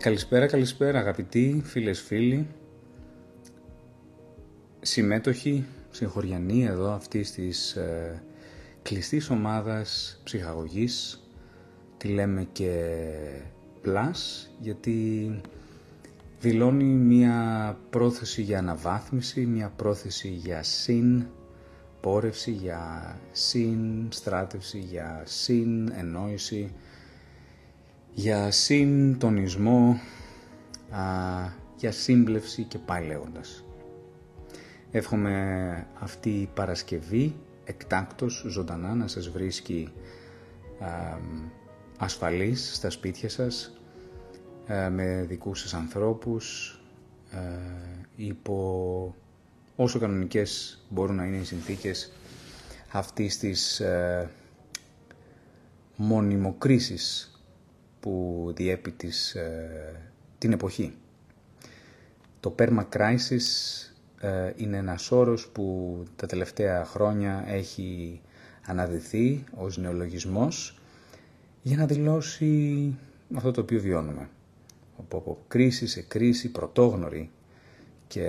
Καλησπέρα, καλησπέρα αγαπητοί φίλες φίλοι, συμμέτοχοι, συγχωριανοί εδώ αυτής της ε, κλειστής ομάδας ψυχαγωγής, τη λέμε και Plus, γιατί δηλώνει μια πρόθεση για αναβάθμιση, μια πρόθεση για συν πόρευση, για συν στράτευση, για συν εννόηση, για συντονισμό, α, για σύμπλευση και πάει λέγοντας. Εύχομαι αυτή η Παρασκευή εκτάκτος ζωντανά να σας βρίσκει α, ασφαλής στα σπίτια σας με δικούς σας ανθρώπους υπό όσο κανονικές μπορούν να είναι οι συνθήκες αυτής της ε, μονιμοκρίσης που διέπει της, ε, την εποχή. Το perma crisis ε, είναι ένας όρος που τα τελευταία χρόνια έχει αναδυθεί ως νεολογισμός για να δηλώσει αυτό το οποίο βιώνουμε. Από κρίση σε κρίση πρωτόγνωρη και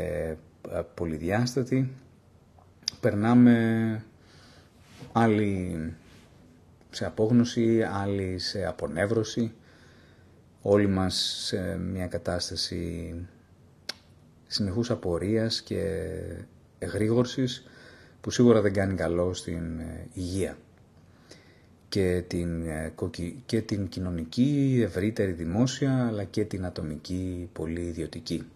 ε, πολυδιάστατη, περνάμε άλλοι σε απόγνωση, άλλοι σε απονεύρωση, όλοι μας σε μια κατάσταση συνεχούς απορίας και εγρήγορσης που σίγουρα δεν κάνει καλό στην ε, υγεία και την, ε, και την κοινωνική, ευρύτερη δημόσια, αλλά και την ατομική, πολύ ιδιωτική.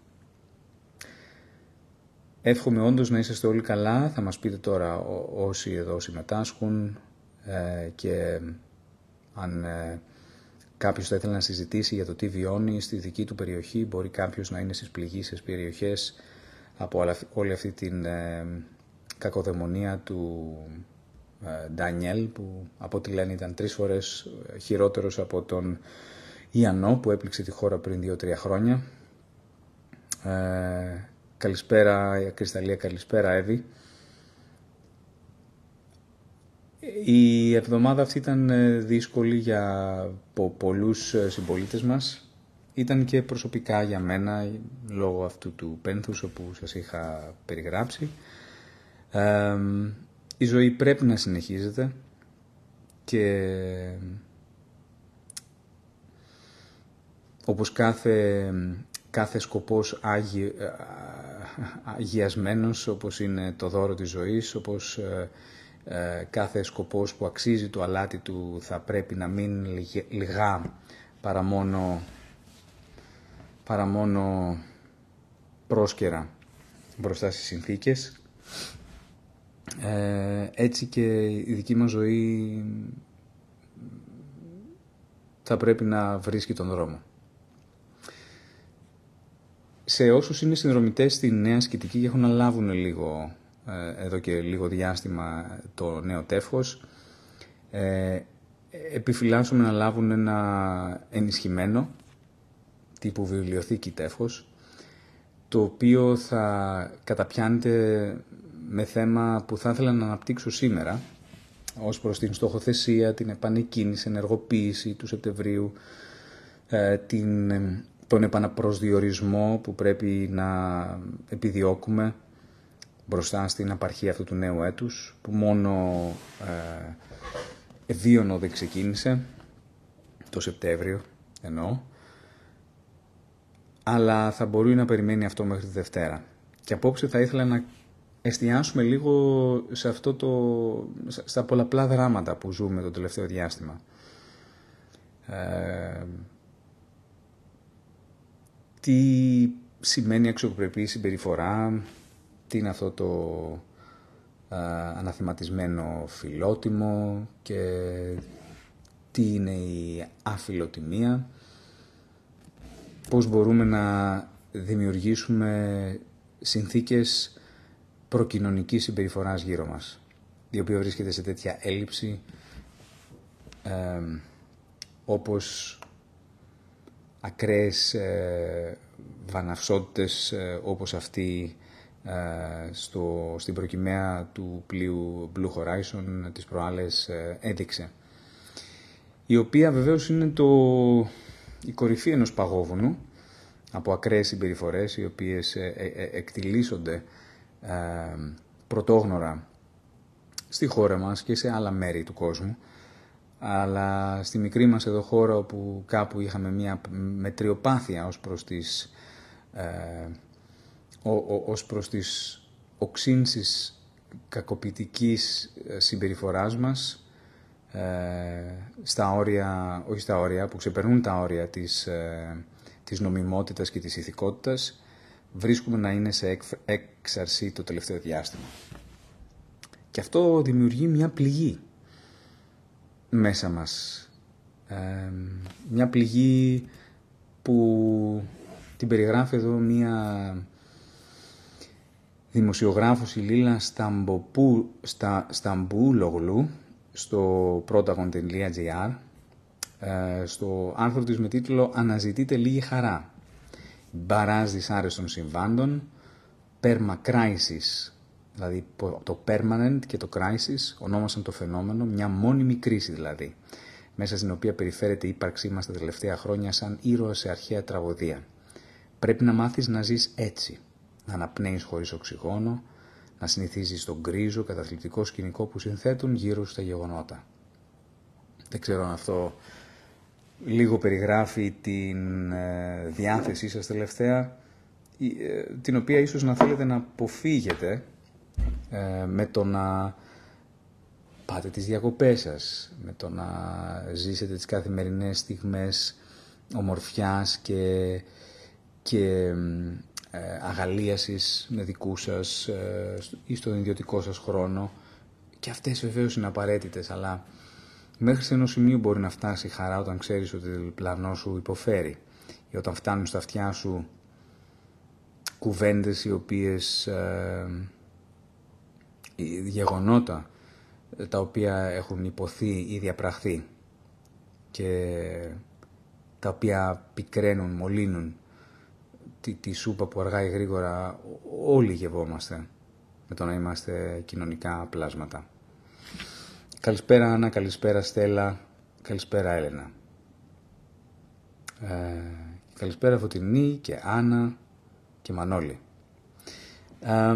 Εύχομαι όντως να είσαστε όλοι καλά. Θα μας πείτε τώρα όσοι εδώ συμμετάσχουν ε, και αν ε, κάποιος θα ήθελε να συζητήσει για το τι βιώνει στη δική του περιοχή, μπορεί κάποιος να είναι στις πληγήσεις περιοχές από όλη αυτή την ε, κακοδαιμονία του Ντανιέλ που από ό,τι λένε ήταν τρεις φορές χειρότερος από τον Ιαννό που έπληξε τη χώρα πριν δύο-τρία χρόνια. Καλησπέρα Κρυσταλλία, καλησπέρα Εύη. Η εβδομάδα αυτή ήταν ε, δύσκολη για πολλούς ε, συμπολίτες μας. Ήταν και προσωπικά για μένα, λόγω αυτού του πένθους όπου σας είχα περιγράψει. η ζωή πρέπει να συνεχίζεται και όπως κάθε, κάθε σκοπός άγι, αγιασμένος όπως είναι το δώρο της ζωής, όπως ε, ε, κάθε σκοπός που αξίζει το αλάτι του θα πρέπει να μην λιγά παρά μόνο, παρά μόνο πρόσκαιρα μπροστά στις συνθήκες. Ε, έτσι και η δική μας ζωή θα πρέπει να βρίσκει τον δρόμο σε όσους είναι συνδρομητές στη νέα σκητική και έχουν να λάβουν λίγο, ε, εδώ και λίγο διάστημα το νέο τεύχος, ε, επιφυλάσσουμε να λάβουν ένα ενισχυμένο τύπου βιβλιοθήκη τεύχος, το οποίο θα καταπιάνεται με θέμα που θα ήθελα να αναπτύξω σήμερα, ως προς την στοχοθεσία, την επανεκκίνηση, ενεργοποίηση του Σεπτεμβρίου, ε, την τον επαναπροσδιορισμό που πρέπει να επιδιώκουμε μπροστά στην απαρχή αυτού του νέου έτους που μόνο ε, δεν ξεκίνησε το Σεπτέμβριο εννοώ αλλά θα μπορεί να περιμένει αυτό μέχρι τη Δευτέρα. Και απόψε θα ήθελα να εστιάσουμε λίγο σε αυτό το, στα πολλαπλά δράματα που ζούμε το τελευταίο διάστημα. Ε, τι σημαίνει αξιοπρεπή συμπεριφορά, τι είναι αυτό το α, αναθεματισμένο φιλότιμο και τι είναι η αφιλοτιμία, πώς μπορούμε να δημιουργήσουμε συνθήκες προκοινωνικής συμπεριφοράς γύρω μας, η οποία βρίσκεται σε τέτοια έλλειψη ε, όπως ακραίες ε, βαναυσότητες ε, όπως αυτή ε, στο, στην προκυμαία του πλοίου Blue Horizon της προάλλες ε, έδειξε. Η οποία βεβαίως είναι το, η κορυφή ενός παγόβουνου από ακραίες συμπεριφορές οι οποίες ε, ε, εκτιλήσονται πρωτόγνωρα στη χώρα μας και σε άλλα μέρη του κόσμου αλλά στη μικρή μας εδώ χώρα όπου κάπου είχαμε μια μετριοπάθεια ως προς τις, ε, ως προς τις οξύνσεις κακοποιητικής συμπεριφοράς μας ε, στα όρια, όχι στα όρια, που ξεπερνούν τα όρια της, ε, της νομιμότητας και της ηθικότητας, βρίσκουμε να είναι σε έξαρση το τελευταίο διάστημα. Και αυτό δημιουργεί μια πληγή μέσα μας. Ε, μια πληγή που την περιγράφει εδώ μια δημοσιογράφος η Λίλα Σταμποπού, στα, Σταμπούλογλου στο protagon.gr ε, στο άρθρο της με τίτλο «Αναζητείτε λίγη χαρά». Μπαράζ δυσάρεστων συμβάντων, perma crisis, δηλαδή το permanent και το crisis ονόμασαν το φαινόμενο, μια μόνιμη κρίση δηλαδή, μέσα στην οποία περιφέρεται η ύπαρξή μας τα τελευταία χρόνια σαν ήρωα σε αρχαία τραγωδία. Πρέπει να μάθεις να ζεις έτσι, να αναπνέεις χωρίς οξυγόνο, να συνηθίζεις στον γκρίζο καταθλιπτικό σκηνικό που συνθέτουν γύρω στα γεγονότα. Δεν ξέρω αν αυτό λίγο περιγράφει την ε, διάθεσή σας τελευταία, ε, την οποία ίσως να θέλετε να αποφύγετε ε, με το να πάτε τις διακοπές σας, με το να ζήσετε τις καθημερινές στιγμές ομορφιάς και, και ε, αγαλίασης με δικού σας ε, ή στον ιδιωτικό σας χρόνο. Και αυτές βεβαίως είναι απαραίτητες αλλά μέχρι σε ένα σημείο μπορεί να φτάσει η χαρά όταν ξέρεις ότι το πλανό σου υποφέρει. Ή όταν φτάνουν στα αυτιά σου κουβέντες οι οποίες ε, γεγονότα τα οποία έχουν υποθεί ή διαπραχθεί και τα οποία πικραίνουν, μολύνουν τη, τη σούπα που αργά ή γρήγορα όλοι γευόμαστε με το να είμαστε κοινωνικά πλάσματα. Καλησπέρα Άννα, καλησπέρα Στέλλα, καλησπέρα Έλενα. Ε, καλησπέρα Φωτεινή και Άννα και Μανώλη. Ε,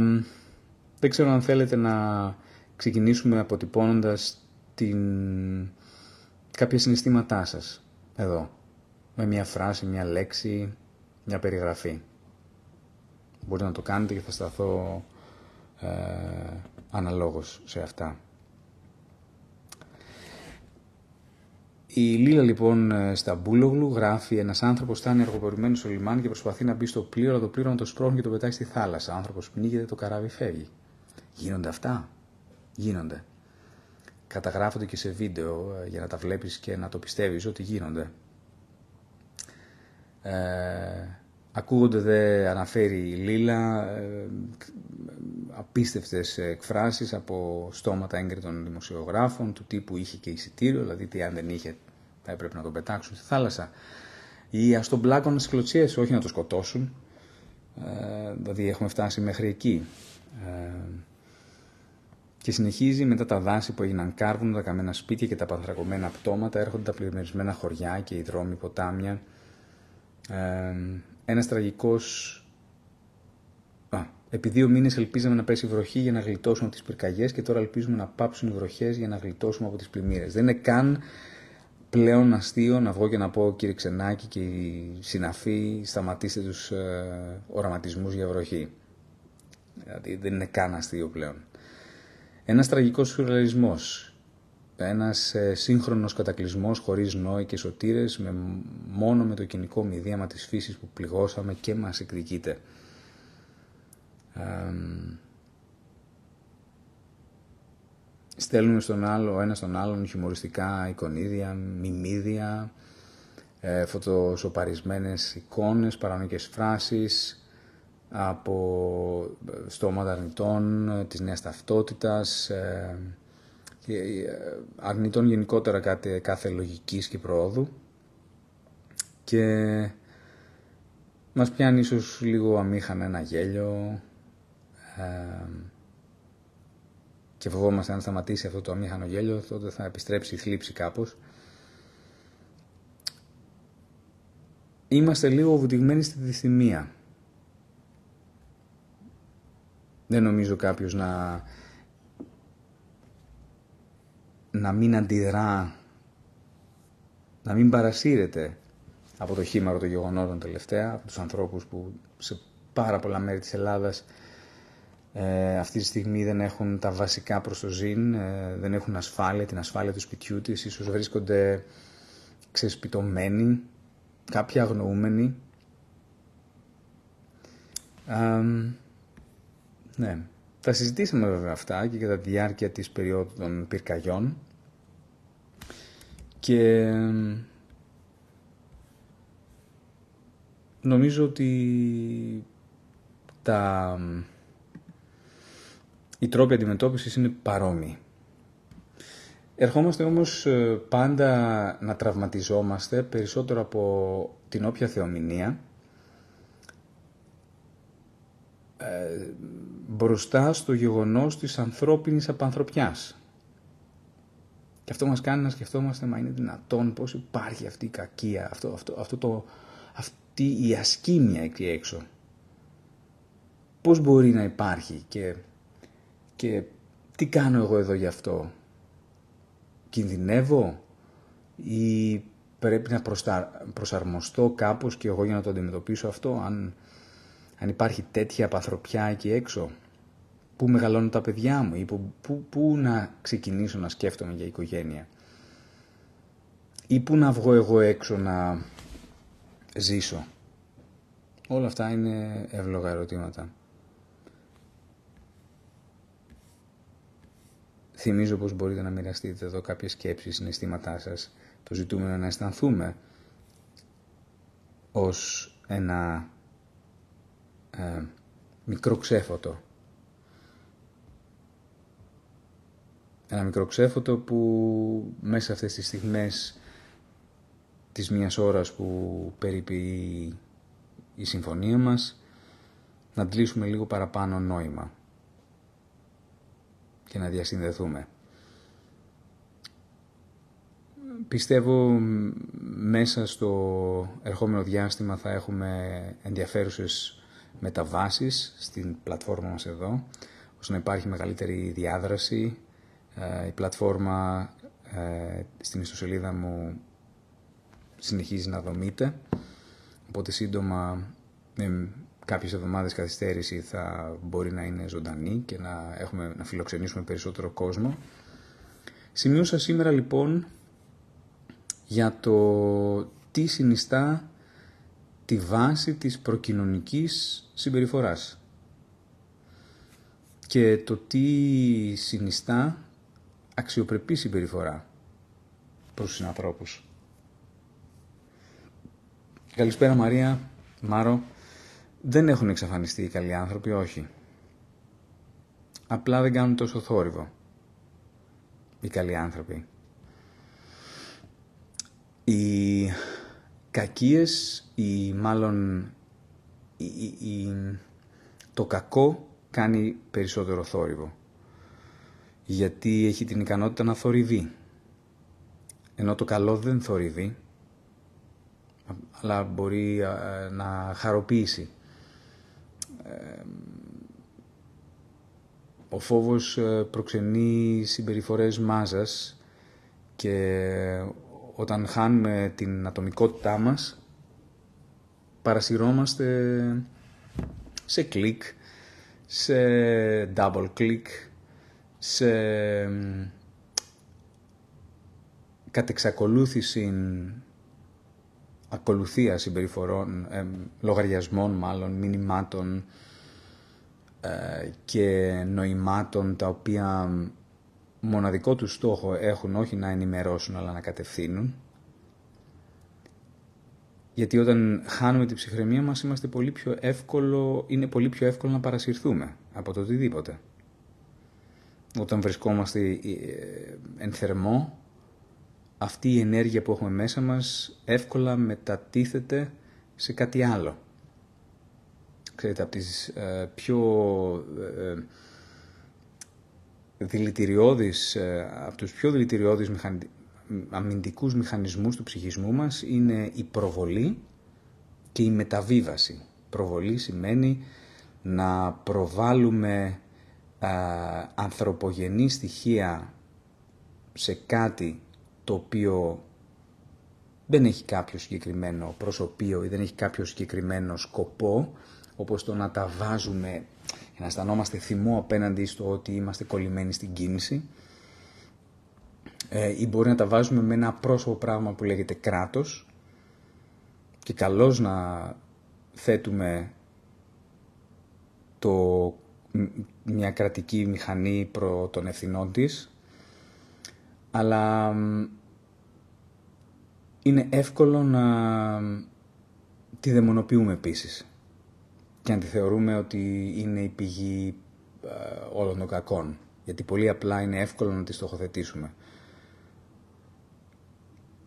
δεν ξέρω αν θέλετε να ξεκινήσουμε αποτυπώνοντας την... κάποια συναισθήματά σας εδώ. Με μια φράση, μια λέξη, μια περιγραφή. Μπορείτε να το κάνετε και θα σταθώ ε, αναλόγως σε αυτά. Η Λίλα λοιπόν ε, στα Μπούλογλου γράφει ένας άνθρωπος φτάνει αργοπορημένο στο λιμάνι και προσπαθεί να μπει στο πλοίο, αλλά το πλοίο να το σπρώχνει και το πετάει στη θάλασσα. Ο άνθρωπος πνίγεται, το καράβι φεύγει. Γίνονται αυτά; Γίνονται. Καταγράφονται και σε βίντεο ε, για να τα βλέπεις και να το πιστεύεις ότι γίνονται. Ε, ακούγονται δε αναφέρει η Λίλα ε, απίστευτες εκφράσεις από στόματα έγκριτων δημοσιογράφων του τύπου είχε και εισιτήριο, δηλαδή τι αν δεν είχε θα έπρεπε να τον πετάξουν στη θάλασσα ή ας τον πλάκωναν στις κλωτσιές, όχι να το σκοτώσουν. Ε, δηλαδή έχουμε φτάσει μέχρι εκεί. Ε, και συνεχίζει μετά τα δάση που έγιναν κάρβουν, τα καμένα σπίτια και τα πανθρακωμένα πτώματα, έρχονται τα πλημμυρισμένα χωριά και οι δρόμοι, ποτάμια, ε, ένας τραγικός... Α, επί δύο μήνες ελπίζαμε να πέσει βροχή για να γλιτώσουμε από τις πυρκαγιές και τώρα ελπίζουμε να πάψουν οι βροχές για να γλιτώσουμε από τις πλημμύρες. Δεν είναι καν πλέον αστείο να βγω και να πω κύριε Ξενάκη και οι συναφοί σταματήστε τους ε, οραματισμούς για βροχή. Δηλαδή δεν είναι καν αστείο πλέον. Ένας τραγικός σουρεαλισμός ένας ε, σύγχρονος κατακλυσμός χωρίς νόη και σωτήρες με, μόνο με το κοινικό μηδίαμα της φύσης που πληγώσαμε και μας εκδικείται. στέλνουμε στον άλλο, ένας στον άλλον χιουμοριστικά εικονίδια, μιμίδια, ε, φωτοσοπαρισμένες εικόνες, παρανοϊκές φράσεις από στόματα αρνητών, της νέας ταυτότητας, ε, ε, αρνητών γενικότερα κάθε, κάθε λογικής και προόδου. Και μας πιάνει ίσως λίγο αμήχανα ένα γέλιο. Ε, και φοβόμαστε αν σταματήσει αυτό το αμήχανο γέλιο τότε θα επιστρέψει η θλίψη κάπως. Είμαστε λίγο βουτυγμένοι στη δυστημία. Δεν νομίζω κάποιος να, να μην αντιδρά, να μην παρασύρεται από το χήμαρο των γεγονότων τελευταία, από τους ανθρώπους που σε πάρα πολλά μέρη της Ελλάδας ε, αυτή τη στιγμή δεν έχουν τα βασικά προς το ζήν, ε, δεν έχουν ασφάλεια, την ασφάλεια του σπιτιού της, ίσως βρίσκονται ξεσπιτωμένοι, κάποιοι αγνοούμενοι. ναι, τα συζητήσαμε βέβαια αυτά και κατά τη διάρκεια της περίοδου των πυρκαγιών και νομίζω ότι τα οι τρόποι αντιμετώπισης είναι παρόμοιοι. Ερχόμαστε όμως ε, πάντα να τραυματιζόμαστε περισσότερο από την όποια θεομηνία ε, μπροστά στο γεγονός της ανθρώπινης απανθρωπιάς. Και αυτό μας κάνει να σκεφτόμαστε, μα είναι δυνατόν πώς υπάρχει αυτή η κακία, αυτό, αυτό, αυτό το, αυτή η ασκήμια εκεί έξω. Πώς μπορεί να υπάρχει και και τι κάνω εγώ εδώ γι' αυτό; Κινδυνεύω ή πρέπει να προσαρμοστώ κάπως και εγώ για να το αντιμετωπίσω αυτό. Αν, αν υπάρχει τέτοια απαθροπιά εκεί έξω. Πού μεγαλώνουν τα παιδιά μου ή πού, πού, πού να ξεκινήσω να σκέφτομαι για οικογένεια. Ή πού να βγω εγώ έξω να ζήσω. Όλα αυτά είναι εύλογα ερωτήματα. Θυμίζω πως μπορείτε να μοιραστείτε εδώ κάποιες σκέψεις, συναισθήματά σας. Το ζητούμενο να αισθανθούμε ως ένα ε, μικρό ξέφωτο. Ένα μικρό ξέφωτο που μέσα αυτές τις στιγμές της μίας ώρας που περιποιεί η συμφωνία μας να αντλήσουμε λίγο παραπάνω νόημα και να διασυνδεθούμε. Πιστεύω μέσα στο ερχόμενο διάστημα θα έχουμε ενδιαφέρουσες μεταβάσεις στην πλατφόρμα μας εδώ, ώστε να υπάρχει μεγαλύτερη διάδραση. Ε, η πλατφόρμα ε, στην ιστοσελίδα μου συνεχίζει να δομείται, οπότε σύντομα κάποιες εβδομάδες καθυστέρηση θα μπορεί να είναι ζωντανή και να, έχουμε, να φιλοξενήσουμε περισσότερο κόσμο. Σημείωσα σήμερα λοιπόν για το τι συνιστά τη βάση της προκοινωνικής συμπεριφοράς και το τι συνιστά αξιοπρεπή συμπεριφορά προς τους συνανθρώπους. Καλησπέρα Μαρία, Μάρο. Δεν έχουν εξαφανιστεί οι καλοί άνθρωποι, όχι. Απλά δεν κάνουν τόσο θόρυβο. Οι καλοί άνθρωποι. Οι κακίες, ή μάλλον η, το κακό κάνει περισσότερο θόρυβο. Γιατί έχει την ικανότητα να θορυβεί. Ενώ το καλό δεν θορυβεί, αλλά μπορεί να χαροποιήσει ο φόβος ε, προξενεί συμπεριφορές μάζας και όταν χάνουμε την ατομικότητά μας παρασυρώμαστε σε κλικ, σε double click, σε κατεξακολούθηση ακολουθία συμπεριφορών, ε, λογαριασμών μάλλον, μηνυμάτων ε, και νοημάτων τα οποία μοναδικό τους στόχο έχουν όχι να ενημερώσουν αλλά να κατευθύνουν. Γιατί όταν χάνουμε την ψυχραιμία μας είμαστε πολύ πιο εύκολο, είναι πολύ πιο εύκολο να παρασυρθούμε από το οτιδήποτε. Όταν βρισκόμαστε ε, εν θερμό, αυτή η ενέργεια που έχουμε μέσα μας εύκολα μετατίθεται σε κάτι άλλο. Ξέρετε, από τις ε, πιο ε, ε δηλητηριώδεις, ε, από τους πιο δηλητηριώδεις μηχανι... αμυντικούς μηχανισμούς του ψυχισμού μας είναι η προβολή και η μεταβίβαση. Προβολή σημαίνει να προβάλλουμε α, ανθρωπογενή στοιχεία σε κάτι το οποίο δεν έχει κάποιο συγκεκριμένο προσωπείο ή δεν έχει κάποιο συγκεκριμένο σκοπό, όπως το να τα βάζουμε για να αισθανόμαστε θυμό απέναντι στο ότι είμαστε κολλημένοι στην κίνηση ε, ή μπορεί να τα βάζουμε με ένα πρόσωπο πράγμα που λέγεται κράτος και καλώς να θέτουμε το, μια κρατική μηχανή προ των ευθυνών της αλλά είναι εύκολο να τη δαιμονοποιούμε επίσης και να τη θεωρούμε ότι είναι η πηγή ε, όλων των κακών. Γιατί πολύ απλά είναι εύκολο να τη στοχοθετήσουμε.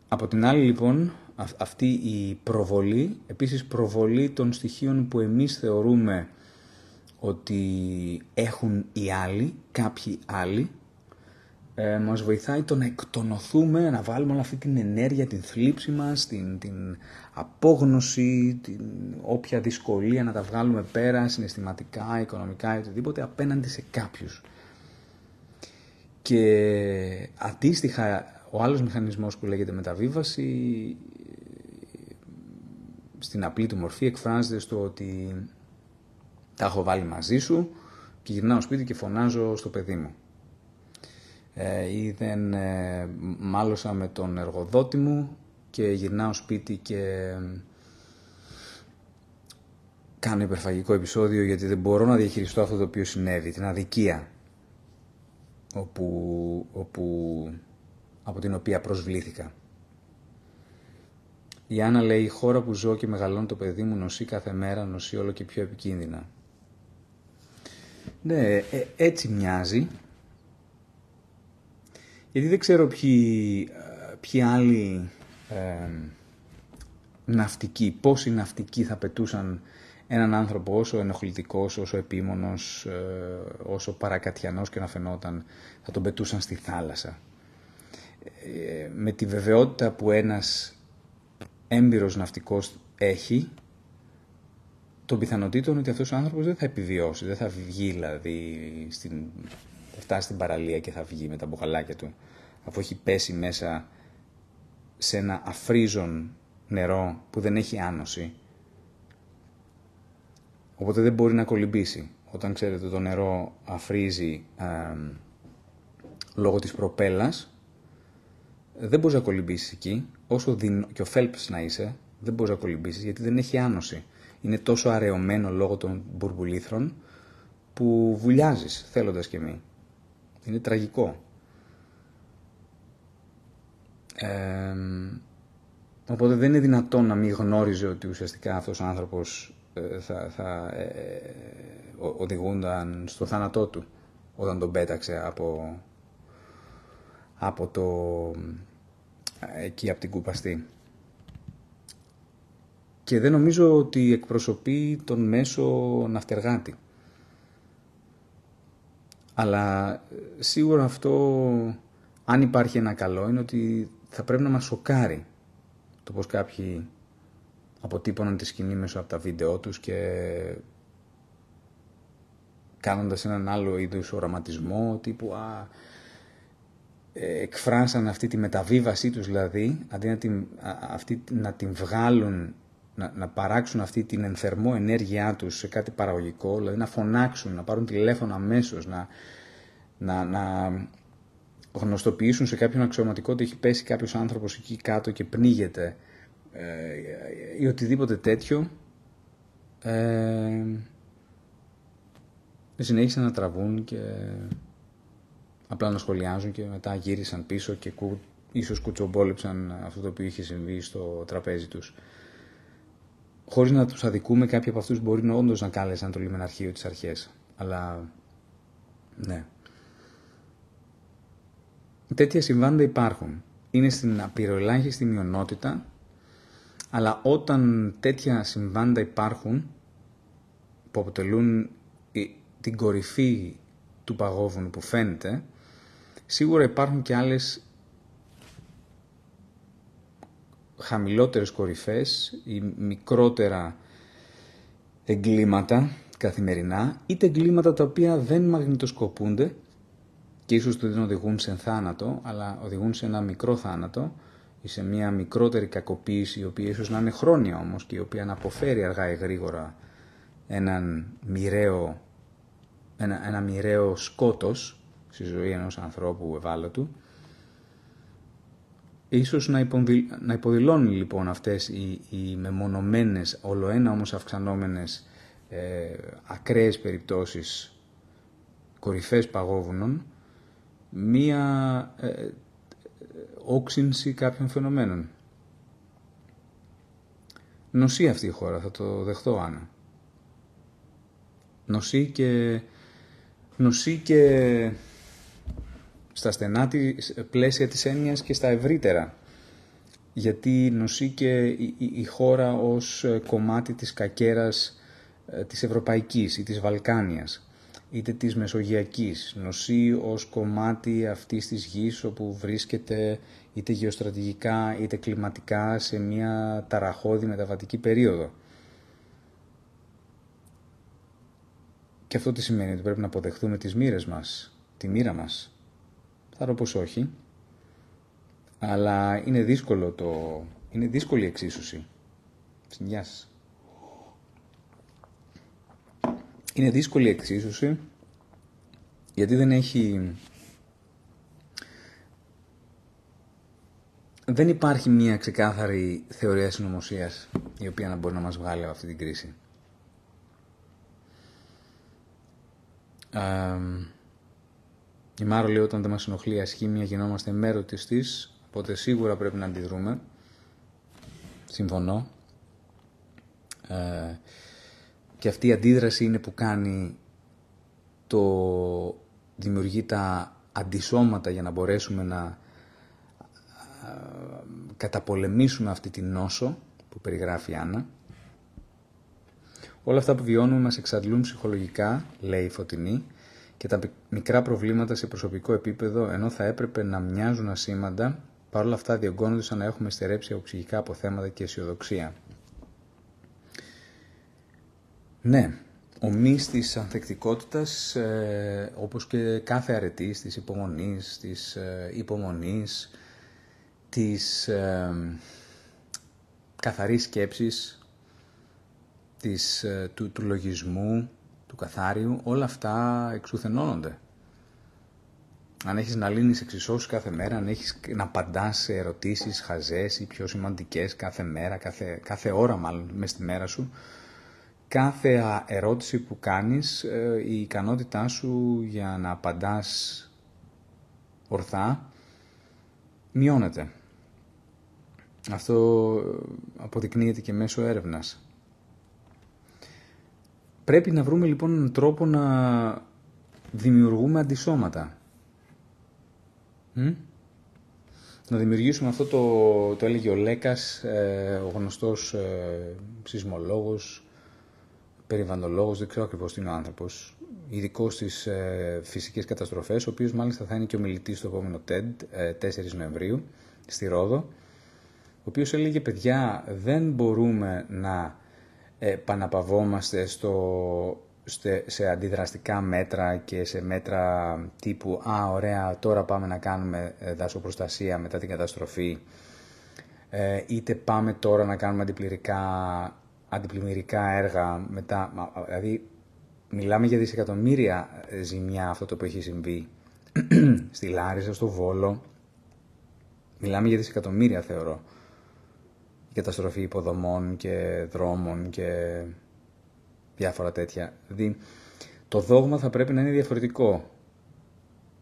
Από την άλλη λοιπόν αυτή η προβολή, επίσης προβολή των στοιχείων που εμείς θεωρούμε ότι έχουν οι άλλοι, κάποιοι άλλοι, ε, μας βοηθάει το να εκτονωθούμε, να βάλουμε όλη αυτή την ενέργεια, την θλίψη μας, την, την απόγνωση, την όποια δυσκολία να τα βγάλουμε πέρα συναισθηματικά, οικονομικά ή οτιδήποτε απέναντι σε κάποιους. Και αντίστοιχα ο άλλος μηχανισμός που λέγεται μεταβίβαση στην απλή του μορφή εκφράζεται στο ότι τα έχω βάλει μαζί σου και γυρνάω σπίτι και φωνάζω στο παιδί μου ε, ή δεν ε, μάλωσα με τον εργοδότη μου και γυρνάω σπίτι και κάνω υπερφαγικό επεισόδιο γιατί δεν μπορώ να διαχειριστώ αυτό το οποίο συνέβη, την αδικία όπου, όπου, από την οποία προσβλήθηκα. Η Άννα λέει, η χώρα που ζω και μεγαλώνει το παιδί μου νοσεί κάθε μέρα, νοσεί όλο και πιο επικίνδυνα. Ναι, ε, έτσι μοιάζει γιατί δεν ξέρω ποιοι, ε, ποιοι άλλοι ε, ναυτικοί, πόσοι ναυτικοί θα πετούσαν έναν άνθρωπο όσο ενοχλητικός, όσο επίμονος, ε, όσο παρακατιανός και να φαινόταν, θα τον πετούσαν στη θάλασσα. Ε, με τη βεβαιότητα που ένας έμπειρος ναυτικός έχει, των πιθανότητων ότι αυτός ο άνθρωπος δεν θα επιβιώσει, δεν θα βγει δηλαδή στην θα φτάσει στην παραλία και θα βγει με τα μποχαλάκια του, αφού έχει πέσει μέσα σε ένα αφρίζον νερό που δεν έχει άνοση. Οπότε δεν μπορεί να κολυμπήσει. Όταν ξέρετε το νερό αφρίζει λόγω της προπέλας, δεν μπορείς να κολυμπήσεις εκεί, όσο διν... και ο Φέλπς να είσαι, δεν μπορείς να κολυμπήσεις γιατί δεν έχει άνοση. Είναι τόσο αραιωμένο λόγω των μπουρμπουλήθρων που βουλιάζεις θέλοντας και μη. Είναι τραγικό. Οπότε δεν είναι δυνατόν να μην γνώριζε ότι ουσιαστικά αυτός ο άνθρωπος ε, θα, θα ε, ε, οδηγούνταν στο θάνατό του όταν τον πέταξε από, από το εκεί από την κουπαστή. Και δεν νομίζω ότι εκπροσωπεί τον μέσο ναυτεργάτη. Αλλά ε, σίγουρα αυτό, αν υπάρχει ένα καλό, είναι ότι θα πρέπει να μας σοκάρει το πως κάποιοι αποτύπωναν τη σκηνή μέσω από τα βίντεό τους και κάνοντας έναν άλλο είδους οραματισμό τύπου α, ε, εκφράσαν αυτή τη μεταβίβασή τους δηλαδή αντί να την, αυτή, να την βγάλουν να, να παράξουν αυτή την ενθερμό ενέργειά τους σε κάτι παραγωγικό, δηλαδή να φωνάξουν, να πάρουν τηλέφωνο αμέσως, να, να, να γνωστοποιήσουν σε κάποιον αξιωματικό ότι έχει πέσει κάποιος άνθρωπος εκεί κάτω και πνίγεται ε, ή οτιδήποτε τέτοιο ε, συνέχισαν να τραβούν και απλά να σχολιάζουν και μετά γύρισαν πίσω και κου, ίσως κουτσομπόλεψαν αυτό το οποίο είχε συμβεί στο τραπέζι τους χωρίς να τους αδικούμε, κάποιοι από αυτούς μπορεί να όντως να κάλεσαν το λιμεναρχείο τις αρχές. Αλλά, ναι. Τέτοια συμβάντα υπάρχουν. Είναι στην απειροελάχιστη μειονότητα, αλλά όταν τέτοια συμβάντα υπάρχουν, που αποτελούν την κορυφή του παγόβουνου που φαίνεται, σίγουρα υπάρχουν και άλλες χαμηλότερες κορυφές ή μικρότερα εγκλήματα καθημερινά, είτε εγκλήματα τα οποία δεν μαγνητοσκοπούνται και ίσως δεν οδηγούν σε θάνατο, αλλά οδηγούν σε ένα μικρό θάνατο ή σε μια μικρότερη κακοποίηση, η οποία ίσως να είναι χρόνια όμως και η οποία να αποφέρει αργά ή γρήγορα έναν μοιραίο, ένα, ένα μοιραίο σκότος στη ζωή ενός ανθρώπου ευάλωτου. Ίσως να, υποδηλ, να υποδηλώνει λοιπόν αυτές οι, οι μεμονωμένες, όλο όμως αυξανόμενες ε, ακραίες περιπτώσεις κορυφές παγόβουνων μία ε, όξυνση κάποιων φαινομένων. Νοσεί αυτή η χώρα, θα το δεχτώ Άννα. Νοσεί και, νοσεί και στα στενά της πλαίσια της έννοιας και στα ευρύτερα. Γιατί νοσεί και η, η χώρα ως κομμάτι της κακέρας ε, της Ευρωπαϊκής ή της Βαλκάνιας είτε της Μεσογειακής, νοσεί ως κομμάτι αυτής της γης όπου βρίσκεται είτε γεωστρατηγικά είτε κλιματικά σε μια ταραχώδη μεταβατική περίοδο. Και αυτό τι σημαίνει, ότι πρέπει να αποδεχθούμε τις μοίρες μας, τη μοίρα μας. Θα ρω πως όχι, αλλά είναι δύσκολο το... είναι δύσκολη η εξίσωση. Γεια είναι δύσκολη η εξίσωση γιατί δεν έχει... Δεν υπάρχει μια ξεκάθαρη θεωρία συνωμοσίας η οποία να μπορεί να μας βγάλει από αυτή την κρίση. η Μάρο λέει όταν δεν μας ενοχλεί η ασχήμια γινόμαστε μέρο της της, οπότε σίγουρα πρέπει να αντιδρούμε. Συμφωνώ. Ε, και αυτή η αντίδραση είναι που κάνει το δημιουργεί τα αντισώματα για να μπορέσουμε να καταπολεμήσουμε αυτή την νόσο που περιγράφει η Άννα. Όλα αυτά που βιώνουμε μας εξαντλούν ψυχολογικά, λέει η Φωτεινή, και τα μικρά προβλήματα σε προσωπικό επίπεδο, ενώ θα έπρεπε να μοιάζουν ασήμαντα, παρόλα αυτά διωγγώνονται σαν να έχουμε στερέψει από ψυχικά αποθέματα και αισιοδοξία. Ναι, ο μυς της ανθεκτικότητας, ε, όπως και κάθε αρετής, της υπομονής, της ε, υπομονής, της ε, καθαρής σκέψης, της, ε, του, του λογισμού, του καθάριου, όλα αυτά εξουθενώνονται. Αν έχεις να λύνεις εξισώσεις κάθε μέρα, αν έχεις να απαντάς σε ερωτήσεις χαζές ή πιο σημαντικές κάθε μέρα, κάθε, κάθε ώρα μάλλον μέσα στη μέρα σου, κάθε ερώτηση που κάνεις, ε, η ικανότητά σου για να απαντάς ορθά μειώνεται. Αυτό αποδεικνύεται και μέσω έρευνας. Πρέπει να βρούμε λοιπόν έναν τρόπο να δημιουργούμε αντισώματα. Να δημιουργήσουμε αυτό το, το έλεγε ο Λέκας, ε, ο γνωστός ε, σεισμολόγος, περιβαλλοντολόγος, δεν ξέρω ακριβώς τι είναι ο άνθρωπος, ειδικός στις ε, φυσικές καταστροφές, ο οποίος μάλιστα θα είναι και ο μιλητής στο επόμενο TED, ε, 4 Νοεμβρίου, στη Ρόδο, ο οποίος έλεγε, παιδιά, δεν μπορούμε να ε, παναπαυόμαστε στο, σε αντιδραστικά μέτρα και σε μέτρα τύπου «Α, ωραία, τώρα πάμε να κάνουμε ε, δασοπροστασία μετά την καταστροφή», ε, είτε πάμε τώρα να κάνουμε αντιπληρικά αντιπλημμυρικά έργα μετά, δηλαδή μιλάμε για δισεκατομμύρια ε, ζημιά αυτό το που έχει συμβεί στη Λάρισα, στο Βόλο, μιλάμε για δισεκατομμύρια θεωρώ. Η καταστροφή υποδομών και δρόμων και διάφορα τέτοια. Δηλαδή το δόγμα θα πρέπει να είναι διαφορετικό.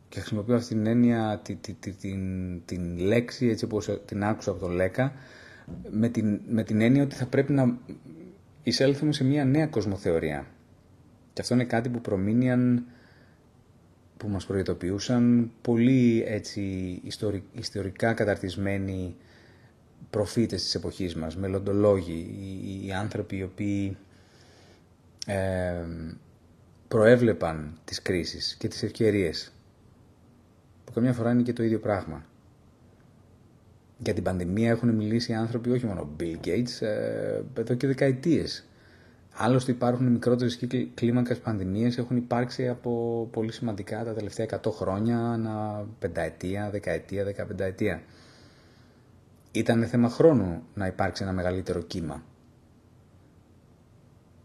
Και χρησιμοποιώ αυτή την έννοια, την, την, την λέξη έτσι όπως την άκουσα από τον Λέκα με την, με την έννοια ότι θα πρέπει να εισέλθουμε σε μια νέα κοσμοθεωρία. Και αυτό είναι κάτι που προμήνυαν, που μας προειδοποιούσαν πολύ έτσι ιστορικά καταρτισμένοι προφήτες της εποχής μας, μελλοντολόγοι, οι, οι άνθρωποι οι οποίοι ε, προέβλεπαν τις κρίσεις και τις ευκαιρίες, που καμιά φορά είναι και το ίδιο πράγμα. Για την πανδημία έχουν μιλήσει άνθρωποι, όχι μόνο Bill Gates, ε, εδώ και δεκαετίες. Άλλωστε υπάρχουν μικρότερες κλίμακες πανδημίες, έχουν υπάρξει από πολύ σημαντικά τα τελευταία 100 χρόνια, ένα πενταετία, δεκαετία, δεκαπενταετία. Ήταν θέμα χρόνου να υπάρξει ένα μεγαλύτερο κύμα.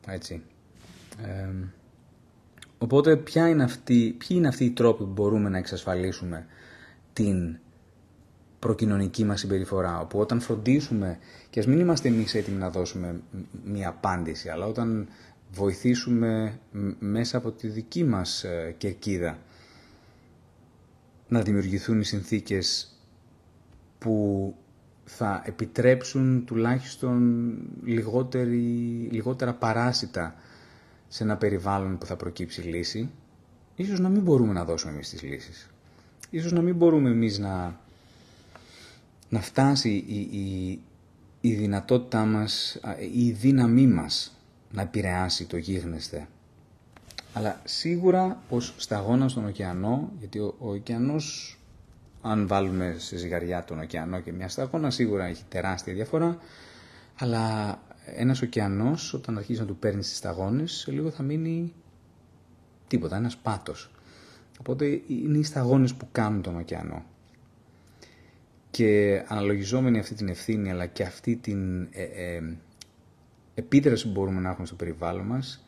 Έτσι. οπότε ποια είναι αυτή, ποιοι είναι αυτοί οι τρόποι που μπορούμε να εξασφαλίσουμε την προκοινωνική μας συμπεριφορά, όπου όταν φροντίσουμε, και ας μην είμαστε εμείς έτοιμοι να δώσουμε μία απάντηση, αλλά όταν βοηθήσουμε μέσα από τη δική μας ε, κερκίδα να δημιουργηθούν οι συνθήκες που θα επιτρέψουν τουλάχιστον λιγότερη, λιγότερα παράσιτα σε ένα περιβάλλον που θα προκύψει λύση, ίσως να μην μπορούμε να δώσουμε εμείς τις λύσεις. Ίσως να μην μπορούμε εμείς να να φτάσει η, η, η δυνατότητά μας, η δύναμή μας να επηρεάσει το γίγνεσθε. Αλλά σίγουρα ως σταγόνα στον ωκεανό, γιατί ο, ο ωκεανός, αν βάλουμε σε ζυγαριά τον ωκεανό και μια σταγόνα, σίγουρα έχει τεράστια διαφορά, αλλά ένας ωκεανός όταν αρχίζει να του παίρνει τις σταγόνες, σε λίγο θα μείνει τίποτα, ένας πάτος. Οπότε είναι οι σταγόνες που κάνουν τον ωκεανό και αναλογιζόμενοι αυτή την ευθύνη αλλά και αυτή την ε, ε, επίδραση που μπορούμε να έχουμε στο περιβάλλον μας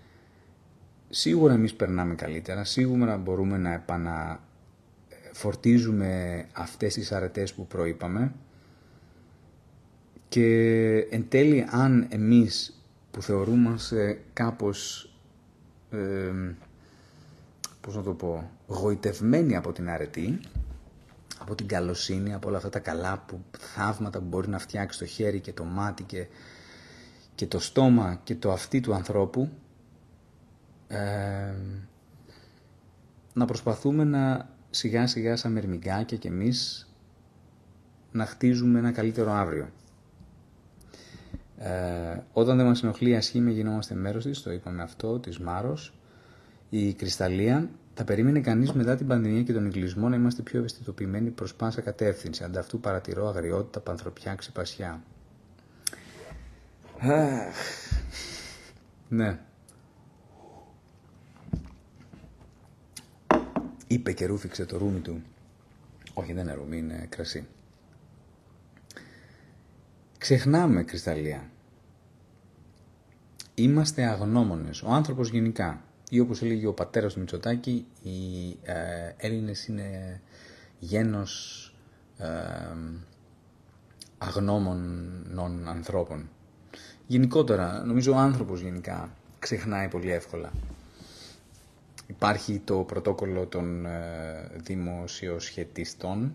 σίγουρα εμείς περνάμε καλύτερα, σίγουρα μπορούμε να επαναφορτίζουμε αυτές τις αρετές που προείπαμε. Και εν τέλει αν εμείς που θεωρούμαστε κάπως ε, πώς να το πω, γοητευμένοι από την αρετή από την καλοσύνη, από όλα αυτά τα καλά που, θαύματα που μπορεί να φτιάξει το χέρι και το μάτι και, και το στόμα και το αυτί του ανθρώπου ε, να προσπαθούμε να σιγά σιγά σαν μερμηγκάκια και εμείς να χτίζουμε ένα καλύτερο αύριο. Ε, όταν δεν μας ενοχλεί η ασχήμια γινόμαστε μέρος της, το είπαμε αυτό, της Μάρος, η Κρυσταλλία θα περίμενε κανείς μετά την πανδημία και τον εγκλισμό να είμαστε πιο ευαισθητοποιημένοι προς πάσα κατεύθυνση. Ανταυτού παρατηρώ αγριότητα, πανθρωπιά, ξεπασιά. ναι. Είπε και ρούφηξε το ρούμι του. Όχι, δεν είναι ρούμι, είναι κρασί. Ξεχνάμε, Κρυσταλλία. Είμαστε αγνώμονες. Ο άνθρωπος γενικά ή όπως έλεγε ο πατέρας του Μητσοτάκη, οι ε, Έλληνες είναι γένος ε, αγνώμων ανθρώπων. Γενικότερα, νομίζω ο άνθρωπος γενικά ξεχνάει πολύ εύκολα. Υπάρχει το πρωτόκολλο των ε, δημοσιοσχετιστών,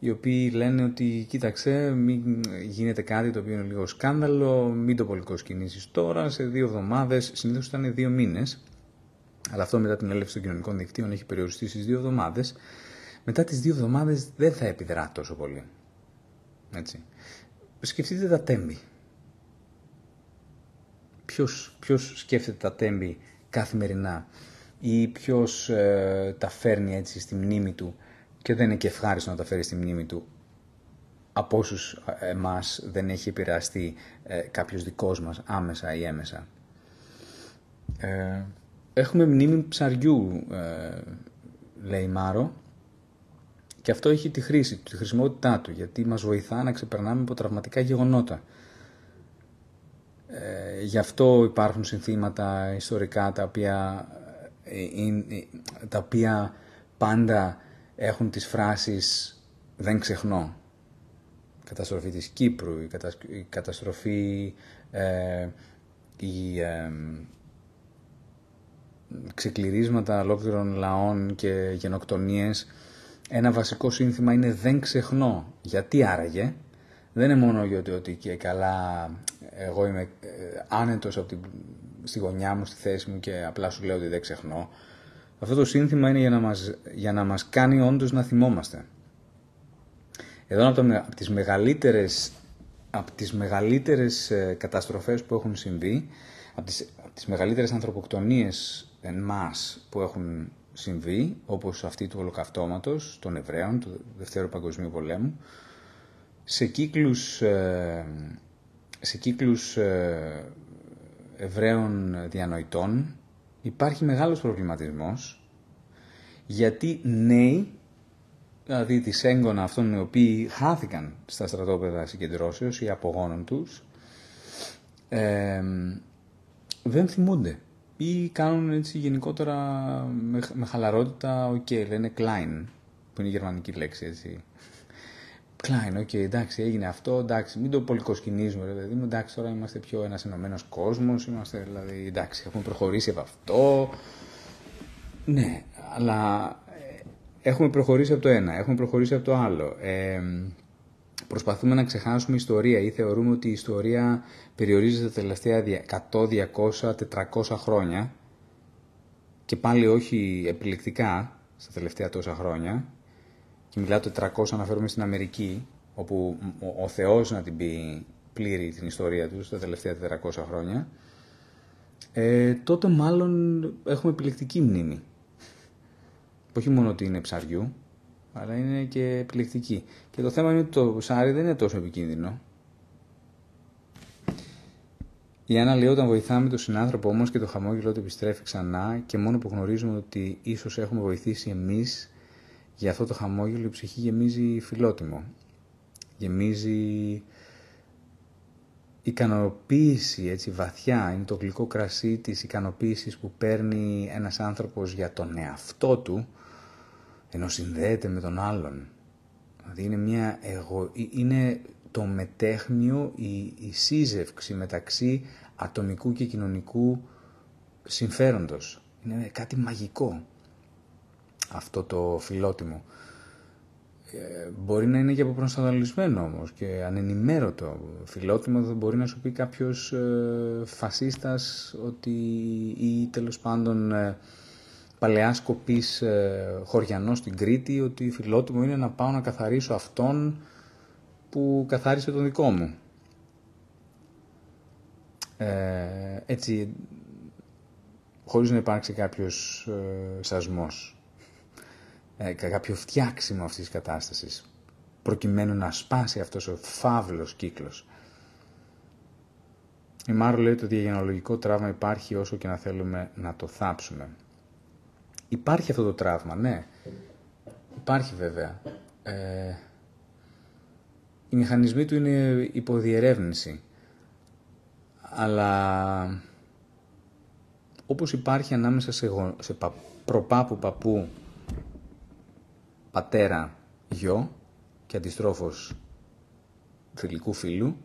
οι οποίοι λένε ότι κοίταξε, μην γίνεται κάτι το οποίο είναι λίγο σκάνδαλο, μην το πολυκοσκινήσεις τώρα, σε δύο εβδομάδες, συνήθως ήταν δύο μήνες, αλλά αυτό μετά την έλευση των κοινωνικών δικτύων έχει περιοριστεί στις δύο εβδομάδες. Μετά τις δύο εβδομάδες δεν θα επιδρά τόσο πολύ. Έτσι. Σκεφτείτε τα τέμπη. Ποιος, ποιος σκέφτεται τα τέμπη καθημερινά ή ποιος ε, τα φέρνει έτσι στη μνήμη του και δεν είναι και ευχάριστο να τα φέρει στη μνήμη του από όσους ε, εμάς δεν έχει επηρεαστεί ε, κάποιος δικός μας άμεσα ή έμεσα. Ε, Έχουμε μνήμη ψαριού, ε, λέει Μάρο, και αυτό έχει τη χρήση τη χρησιμότητά του, γιατί μας βοηθά να ξεπερνάμε από τραυματικά γεγονότα. Ε, γι' αυτό υπάρχουν συνθήματα ιστορικά τα οποία, ε, ε, τα οποία πάντα έχουν τις φράσεις «δεν ξεχνώ». Η καταστροφή της Κύπρου, η, καταστροφή, η ξεκληρίσματα ολόκληρων λαών και γενοκτονίες, ένα βασικό σύνθημα είναι «δεν ξεχνώ». Γιατί άραγε, δεν είναι μόνο γιατί ότι και καλά εγώ είμαι ε, άνετος από τη, στη γωνιά μου, στη θέση μου και απλά σου λέω ότι δεν ξεχνώ. Αυτό το σύνθημα είναι για να μας, για να μας κάνει όντως να θυμόμαστε. Εδώ από, από τις μεγαλύτερες, από τις μεγαλύτερες ε, καταστροφές που έχουν συμβεί, από τις, από τις μεγαλύτερες ανθρωποκτονίες εν μας που έχουν συμβεί, όπως αυτή του ολοκαυτώματος των Εβραίων, του Δευτέρου Παγκοσμίου Πολέμου, σε κύκλους, ε, σε κύκλους ε, Εβραίων διανοητών υπάρχει μεγάλος προβληματισμός γιατί νέοι, δηλαδή τις έγκονα αυτών οι οποίοι χάθηκαν στα στρατόπεδα συγκεντρώσεως ή απογόνων τους, ε, δεν θυμούνται ή κάνουν έτσι γενικότερα με, με χαλαρότητα, OK, okay, λένε klar, που είναι η γερμανική λέξη έτσι. Klar, OK, okay, εντάξει, έγινε αυτό, εντάξει, μην το πολυκοσκινίζουμε, δηλαδή, εντάξει, τώρα είμαστε πιο ένας ενωμένος κόσμος, είμαστε, δηλαδή, εντάξει, έχουμε προχωρήσει από αυτό. Ναι, αλλά ε, έχουμε προχωρήσει από το ένα, έχουμε προχωρήσει από το άλλο. Ε, προσπαθούμε να ξεχάσουμε ιστορία ή θεωρούμε ότι η ιστορία περιορίζεται τα τελευταία 100, 200, 400 χρόνια και πάλι όχι επιλεκτικά στα τελευταία τόσα χρόνια και μιλάω το 400 αναφέρομαι στην Αμερική όπου ο Θεός να την πει πλήρη την ιστορία του τα τελευταία 400 χρόνια ε, τότε μάλλον έχουμε επιλεκτική μνήμη. Όχι μόνο ότι είναι ψαριού, αλλά είναι και επιλεκτική. Και το θέμα είναι ότι το ψάρι δεν είναι τόσο επικίνδυνο. Η Άννα λέει όταν βοηθάμε τον συνάνθρωπο όμως και το χαμόγελο του επιστρέφει ξανά και μόνο που γνωρίζουμε ότι ίσως έχουμε βοηθήσει εμείς για αυτό το χαμόγελο η ψυχή γεμίζει φιλότιμο. Γεμίζει ικανοποίηση, έτσι βαθιά, είναι το γλυκό κρασί της ικανοποίησης που παίρνει ένας άνθρωπος για τον εαυτό του ενώ συνδέεται με τον άλλον. Δηλαδή είναι, μια εγω... είναι το μετέχνιο, η, η σύζευξη μεταξύ ατομικού και κοινωνικού συμφέροντος. Είναι κάτι μαγικό αυτό το φιλότιμο. Ε, μπορεί να είναι και αποπροσανατολισμένο όμως και ανενημέρωτο. Φιλότιμο δεν μπορεί να σου πει κάποιος ε, φασίστας ότι ή τέλος πάντων ε, παλαιά σκοπής ε, χωριανός στην Κρήτη ότι φιλότιμο είναι να πάω να καθαρίσω αυτόν που καθάρισε τον δικό μου. Ε, έτσι, χωρίς να υπάρξει κάποιος ε, σασμός, ε, κάποιο φτιάξιμο αυτής της κατάστασης, προκειμένου να σπάσει αυτός ο φαύλος κύκλος. Η Μάρο λέει ότι το διαγενολογικό τραύμα υπάρχει όσο και να θέλουμε να το θάψουμε. Υπάρχει αυτό το τραύμα, ναι. Υπάρχει βέβαια. Ε, οι μηχανισμοί του είναι υποδιερεύνηση. Αλλά όπως υπάρχει ανάμεσα σε, σε προπάπου παππού, πατέρα, γιο και αντιστρόφως φιλικού φίλου,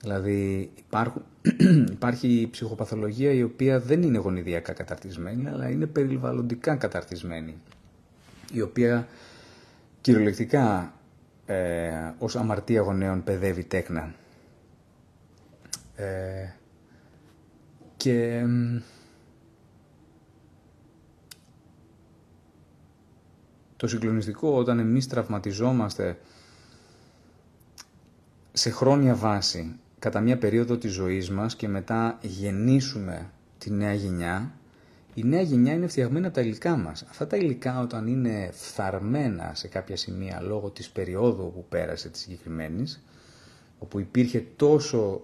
Δηλαδή υπάρχουν, υπάρχει ψυχοπαθολογία η οποία δεν είναι γονιδιακά καταρτισμένη, αλλά είναι περιβαλλοντικά καταρτισμένη, η οποία κυριολεκτικά ε, ως αμαρτία γονέων παιδεύει τέκνα. Ε, και το συγκλονιστικό όταν εμείς τραυματιζόμαστε σε χρόνια βάση κατά μια περίοδο της ζωής μας και μετά γεννήσουμε τη νέα γενιά, η νέα γενιά είναι φτιαγμένη από τα υλικά μας. Αυτά τα υλικά όταν είναι φθαρμένα σε κάποια σημεία λόγω της περίοδου που πέρασε της συγκεκριμένης, όπου υπήρχε τόσο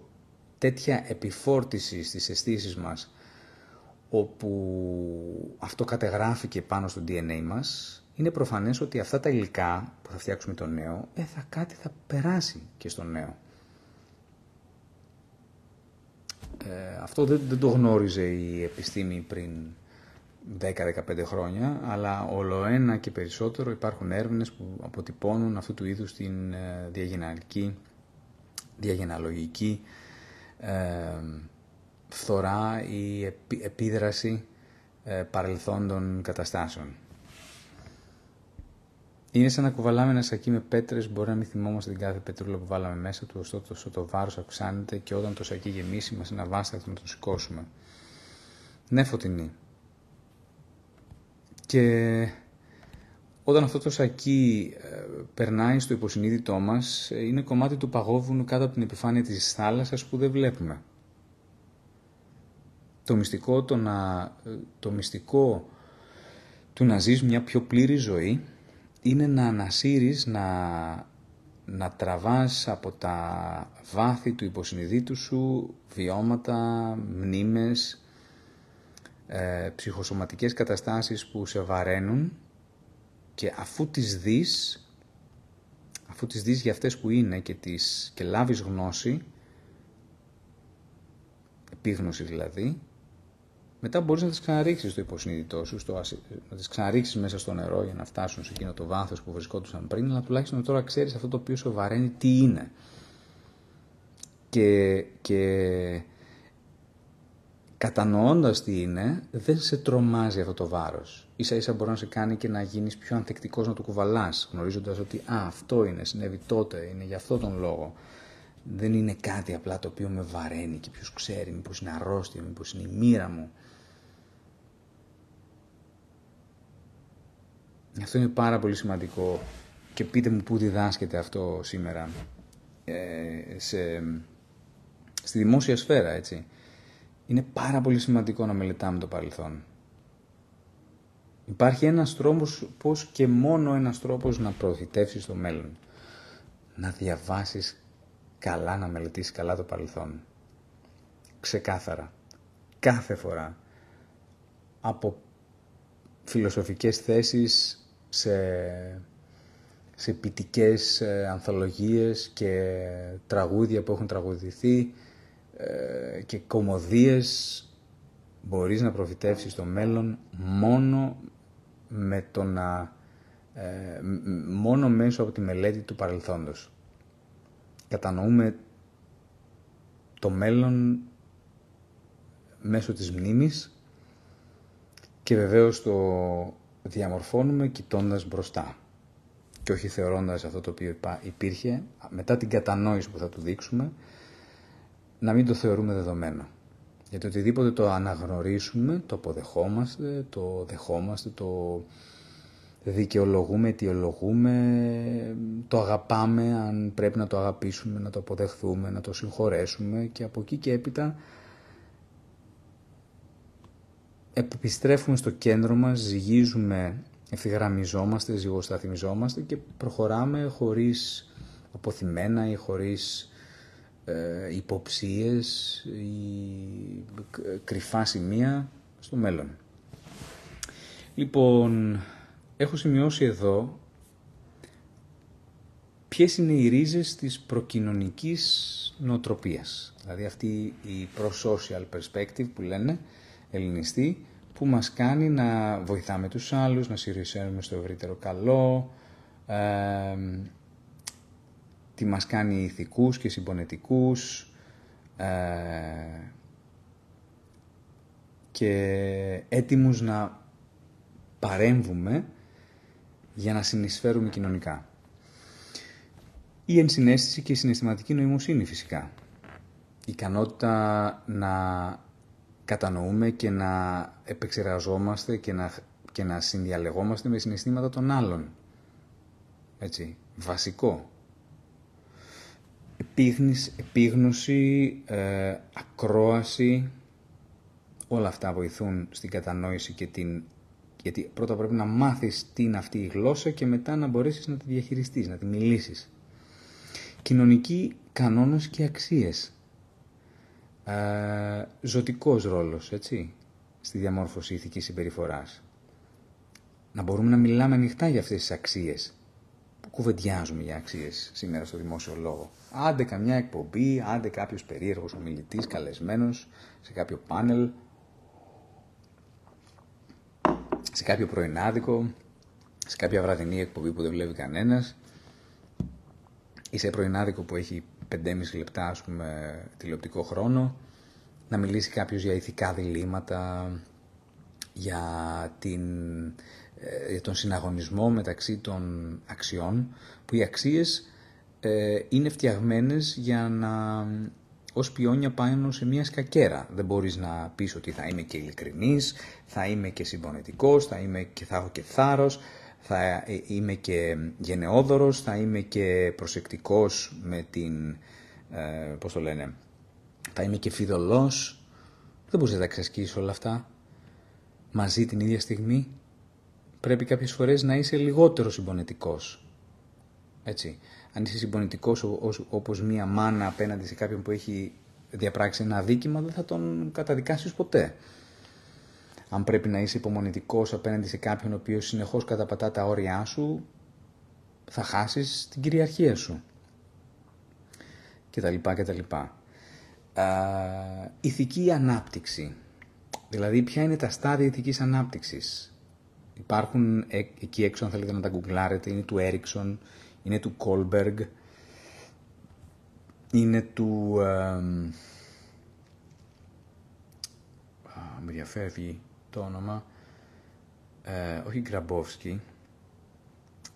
τέτοια επιφόρτιση στις αισθήσεις μας, όπου αυτό κατεγράφηκε πάνω στο DNA μας, είναι προφανές ότι αυτά τα υλικά που θα φτιάξουμε το νέο, ε, θα κάτι θα περάσει και στο νέο. Ε, αυτό δεν, δεν το γνώριζε η επιστήμη πριν 10-15 χρόνια, αλλά όλο ένα και περισσότερο υπάρχουν έρευνες που αποτυπώνουν αυτού του είδους την ε, διαγεναλική, διαγεναλογική ε, φθορά ή επίδραση ε, παρελθόντων καταστάσεων. Είναι σαν να κουβαλάμε ένα σακί με πέτρες. Μπορεί να μην θυμόμαστε την κάθε πετρούλα που βάλαμε μέσα του, ωστόσο το βάρος αυξάνεται και όταν το σακί γεμίσει, μας είναι αβάσταχτο να το σηκώσουμε. Ναι, φωτεινή. Και όταν αυτό το σακί ε, περνάει στο υποσυνείδητό μας, ε, είναι κομμάτι του παγόβουνου κάτω από την επιφάνεια της θάλασσας που δεν βλέπουμε. Το μυστικό, το, να, ε, το μυστικό του να ζεις μια πιο πλήρη ζωή είναι να ανασύρεις, να να τραβάς από τα βάθη του υποσυνειδήτου σου βιώματα, μνήμες, ε, ψυχοσωματικές καταστάσεις που σε βαραίνουν και αφού τις δεις, αφού τις δεις για αυτές που είναι και, τις, και λάβεις γνώση, επίγνωση δηλαδή, μετά μπορείς να τις ξαναρίξεις στο υποσυνείδητό σου, στο, να τις ξαναρίξεις μέσα στο νερό για να φτάσουν σε εκείνο το βάθος που βρισκόντουσαν πριν, αλλά τουλάχιστον τώρα ξέρεις αυτό το οποίο σου βαραίνει τι είναι. Και, και κατανοώντας τι είναι, δεν σε τρομάζει αυτό το βάρος. Ίσα ίσα μπορεί να σε κάνει και να γίνεις πιο ανθεκτικός να το κουβαλάς, γνωρίζοντας ότι «Α, αυτό είναι, συνέβη τότε, είναι για αυτό τον λόγο». Δεν είναι κάτι απλά το οποίο με βαραίνει και ποιος ξέρει, μήπως είναι αρρώστια, μήπως είναι η μοίρα μου. Αυτό είναι πάρα πολύ σημαντικό και πείτε μου πού διδάσκεται αυτό σήμερα ε, σε, στη δημόσια σφαίρα, έτσι. Είναι πάρα πολύ σημαντικό να μελετάμε το παρελθόν. Υπάρχει ένας τρόπος, πώς και μόνο ένας τρόπος να προωθητεύσεις το μέλλον. Να διαβάσεις καλά, να μελετήσεις καλά το παρελθόν. Ξεκάθαρα. Κάθε φορά. Από φιλοσοφικές θέσεις σε, σε ποιητικές ε, ανθολογίες και τραγούδια που έχουν τραγουδηθεί ε, και κομμωδίες μπορείς να προφητεύσεις το μέλλον μόνο με το να ε, μόνο μέσω από τη μελέτη του παρελθόντος. Κατανοούμε το μέλλον μέσω της μνήμης και βεβαίως το διαμορφώνουμε κοιτώντας μπροστά και όχι θεωρώντας αυτό το οποίο υπήρχε μετά την κατανόηση που θα του δείξουμε να μην το θεωρούμε δεδομένο. Γιατί οτιδήποτε το αναγνωρίσουμε, το αποδεχόμαστε, το δεχόμαστε, το δικαιολογούμε, αιτιολογούμε, το αγαπάμε, αν πρέπει να το αγαπήσουμε, να το αποδεχθούμε, να το συγχωρέσουμε και από εκεί και έπειτα επιστρέφουμε στο κέντρο μας, ζυγίζουμε, ευθυγραμμιζόμαστε, ζυγοσταθμιζόμαστε και προχωράμε χωρίς αποθυμένα ή χωρίς ε, υποψίες ή κρυφά σημεία στο μέλλον. Λοιπόν, έχω σημειώσει εδώ ποιες είναι οι ρίζες της προκοινωνικής νοοτροπίας. Δηλαδή αυτή η pro-social perspective που λένε ελληνιστή, που μας κάνει να βοηθάμε τους άλλους, να συρρησαίνουμε στο ευρύτερο καλό, ε, τι μας κάνει ηθικούς και συμπονετικούς ε, και έτοιμους να παρέμβουμε για να συνεισφέρουμε κοινωνικά. Η ενσυναίσθηση και η συναισθηματική νοημοσύνη φυσικά. Η ικανότητα να κατανοούμε και να επεξεργαζόμαστε και να, και να συνδιαλεγόμαστε με συναισθήματα των άλλων. Έτσι, βασικό επίγνωση, ε, ακρόαση, όλα αυτά βοηθούν στην κατανόηση και την... Γιατί πρώτα πρέπει να μάθεις τι είναι αυτή η γλώσσα και μετά να μπορέσεις να τη διαχειριστείς, να τη μιλήσεις. Κοινωνική κανόνες και αξίες. Ε, ζωτικός ρόλος, έτσι, στη διαμόρφωση ηθικής συμπεριφοράς. Να μπορούμε να μιλάμε ανοιχτά για αυτές τις αξίες κουβεντιάζουμε για αξίες σήμερα στο δημόσιο λόγο. Άντε καμιά εκπομπή, άντε κάποιος περίεργος ομιλητής, καλεσμένος σε κάποιο πάνελ, σε κάποιο πρωινάδικο, σε κάποια βραδινή εκπομπή που δεν βλέπει κανένας, ή σε πρωινάδικο που έχει 5,5 λεπτά ας πούμε, τηλεοπτικό χρόνο, να μιλήσει κάποιος για ηθικά διλήμματα, για την ε, για τον συναγωνισμό μεταξύ των αξιών, που οι αξίες ε, είναι φτιαγμένες για να ως πιόνια πάνω σε μια σκακέρα. Δεν μπορείς να πεις ότι θα είμαι και ειλικρινής, θα είμαι και συμπονετικός, θα, είμαι και, θα έχω και θάρρος, θα ε, είμαι και γενναιόδωρος, θα είμαι και προσεκτικός με την, ε, πώς το λένε, θα είμαι και φιδωλός. Δεν μπορείς να τα εξασκήσεις όλα αυτά μαζί την ίδια στιγμή πρέπει κάποιες φορές να είσαι λιγότερο συμπονετικός. Έτσι. Αν είσαι συμπονητικός όπως μία μάνα απέναντι σε κάποιον που έχει διαπράξει ένα αδίκημα, δεν θα τον καταδικάσεις ποτέ. Αν πρέπει να είσαι υπομονητικός απέναντι σε κάποιον ο οποίος συνεχώς καταπατά τα όρια σου, θα χάσεις την κυριαρχία σου. Και τα λοιπά και τα λοιπά. ηθική ανάπτυξη. Δηλαδή, ποια είναι τα στάδια ηθικής ανάπτυξης; Υπάρχουν ε, εκεί έξω, αν θέλετε να τα γκουγκλάρετε, είναι του Έριξον, είναι του Κόλμπεργκ, είναι του... Ε, με διαφεύγει το όνομα, ε, όχι Γκραμπόφσκι,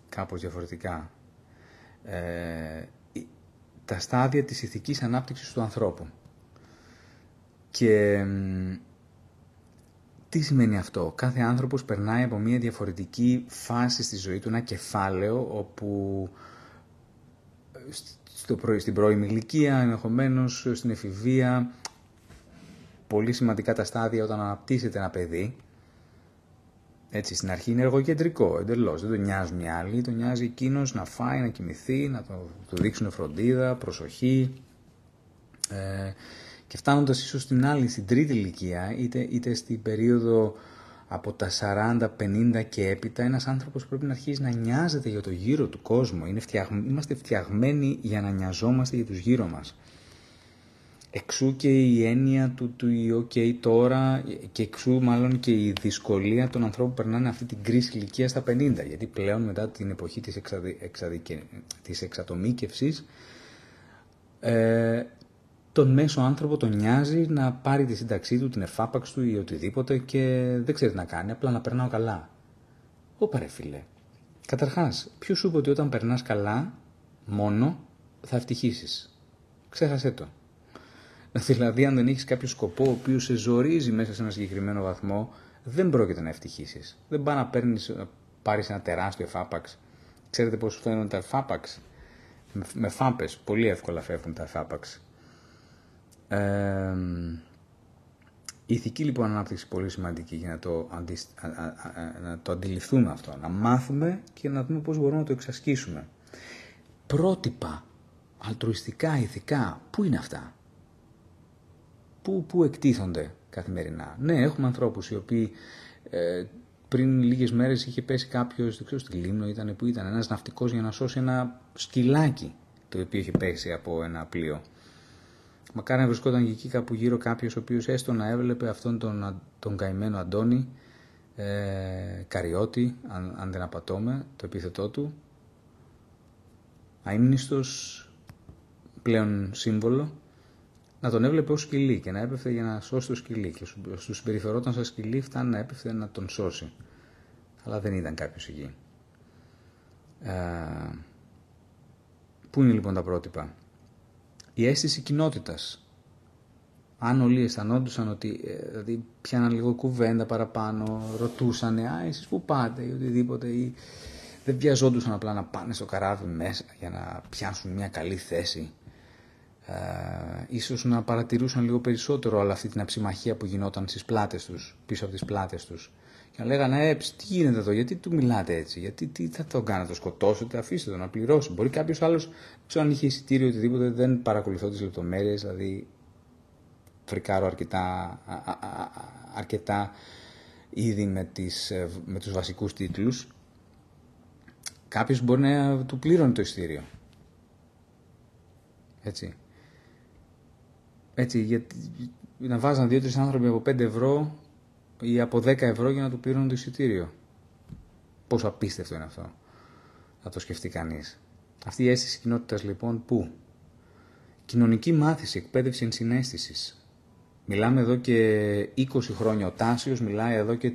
κάπως διαφορετικά. Ε, τα στάδια της ηθικής ανάπτυξης του ανθρώπου. Και τι σημαίνει αυτό; Κάθε άνθρωπος περνάει από μια διαφορετική φάση στη ζωή του, ένα κεφάλαιο όπου στο στην πρώιμη ηλικία, ενδεχομένως στην εφηβεία, πολύ σημαντικά τα στάδια όταν αναπτύσσεται ένα παιδί. Έτσι, στην αρχή είναι εργοκεντρικό, εντελώς. Δεν τον νοιάζουν οι άλλοι, τον νοιάζει εκείνος να φάει, να κοιμηθεί, να το, του δείξουν φροντίδα, προσοχή. Ε, και φτάνοντας ίσως στην άλλη, στην τρίτη ηλικία, είτε, είτε στην περίοδο από τα 40, 50 και έπειτα, ένας άνθρωπος πρέπει να αρχίσει να νοιάζεται για το γύρο του κόσμου. Είναι Είμαστε φτιαγμένοι για να νοιαζόμαστε για τους γύρω μας. Εξού και η έννοια του, του ok τώρα και εξού μάλλον και η δυσκολία των ανθρώπων που περνάνε αυτή την κρίση ηλικία στα 50. Γιατί πλέον μετά την εποχή της, εξαδι, εξαδικε, της εξατομίκευσης ε, τον μέσο άνθρωπο τον νοιάζει να πάρει τη σύνταξή του, την εφάπαξ του ή οτιδήποτε και δεν ξέρει τι να κάνει, απλά να περνάω καλά. Ω παρε φίλε. Καταρχάς, ποιος σου είπε ότι όταν περνάς καλά, μόνο θα ευτυχήσει. Ξέχασέ το. Δηλαδή, αν δεν έχεις κάποιο σκοπό ο οποίος σε ζορίζει μέσα σε ένα συγκεκριμένο βαθμό, δεν πρόκειται να ευτυχήσει. Δεν πάει να παίρνεις, να πάρεις ένα τεράστιο εφάπαξ. Ξέρετε πώς φαίνονται τα εφάπαξ; Με φάπες. Πολύ εύκολα φεύγουν τα εφάπαξ. Ε, η ηθική λοιπόν ανάπτυξη πολύ σημαντική για να το, αντι... να το αντιληφθούμε αυτό, να μάθουμε και να δούμε πώς μπορούμε να το εξασκήσουμε. Πρότυπα, αλτρουιστικά, ηθικά, πού είναι αυτά; Πού, πού εκτίθονται καθημερινά; Ναι, έχουμε ανθρώπους οι οποίοι ε, πριν λίγες μέρες είχε πέσει κάποιος, δεν ξέρω στη Λίμνο ήταν, που ήταν ένας ναυτικός για να σώσει ένα σκυλάκι το οποίο είχε πέσει από ένα πλοίο. Μακάρι να βρισκόταν εκεί κάπου γύρω κάποιος ο οποίος έστω να έβλεπε αυτόν τον, τον καημένο Αντώνη ε, Καριώτη, αν, αν δεν απατώμε, το επίθετό του. Αείμνηστος πλέον σύμβολο, να τον έβλεπε ως σκυλί και να έπεφτε για να σώσει το σκυλί και στους συμπεριφερόταν σαν σκυλί φτάνει να έπεφτε να τον σώσει. Αλλά δεν ήταν κάποιος εκεί. Ε, πού είναι λοιπόν τα πρότυπα; Η αίσθηση κοινότητας. Αν όλοι αισθανόντουσαν ότι ε, δηλαδή, πιάναν λίγο κουβέντα παραπάνω, ρωτούσαν «Α, εσείς που πάτε» ή οτιδήποτε ή δεν βιαζόντουσαν απλά να πάνε στο καράβι μέσα για να πιάσουν μια καλή θέση. Ε, ίσως να παρατηρούσαν λίγο περισσότερο όλη αυτή την αψημαχία που γινόταν στις πλάτες τους, πίσω από τις πλάτες τους. Και να λέγανε, ε, τι γίνεται εδώ, γιατί του μιλάτε έτσι, γιατί τι θα τον κάνετε, το σκοτώσετε, αφήστε τον να πληρώσει. Μπορεί κάποιος άλλος, ξέρω αν είχε εισιτήριο οτιδήποτε, δεν παρακολουθώ τις λεπτομέρειες, δηλαδή φρικάρω αρκετά, αρκετά ήδη με, τις, ε, με τους βασικούς τίτλους. Κάποιος μπορεί να του πλήρωνε το εισιτήριο. Έτσι. Έτσι, γιατί να βάζαν δύο-τρεις άνθρωποι από 5 ευρώ ή από 10 ευρώ για να του πλήρωνουν το εισιτήριο. Πόσο απίστευτο είναι αυτό. Να το σκεφτεί κανείς. Αυτή η αίσθηση κοινότητας λοιπόν πού; Κοινωνική μάθηση, εκπαίδευση ενσυναίσθησης. Μιλάμε εδώ και 20 χρόνια. Ο Τάσιος μιλάει εδώ και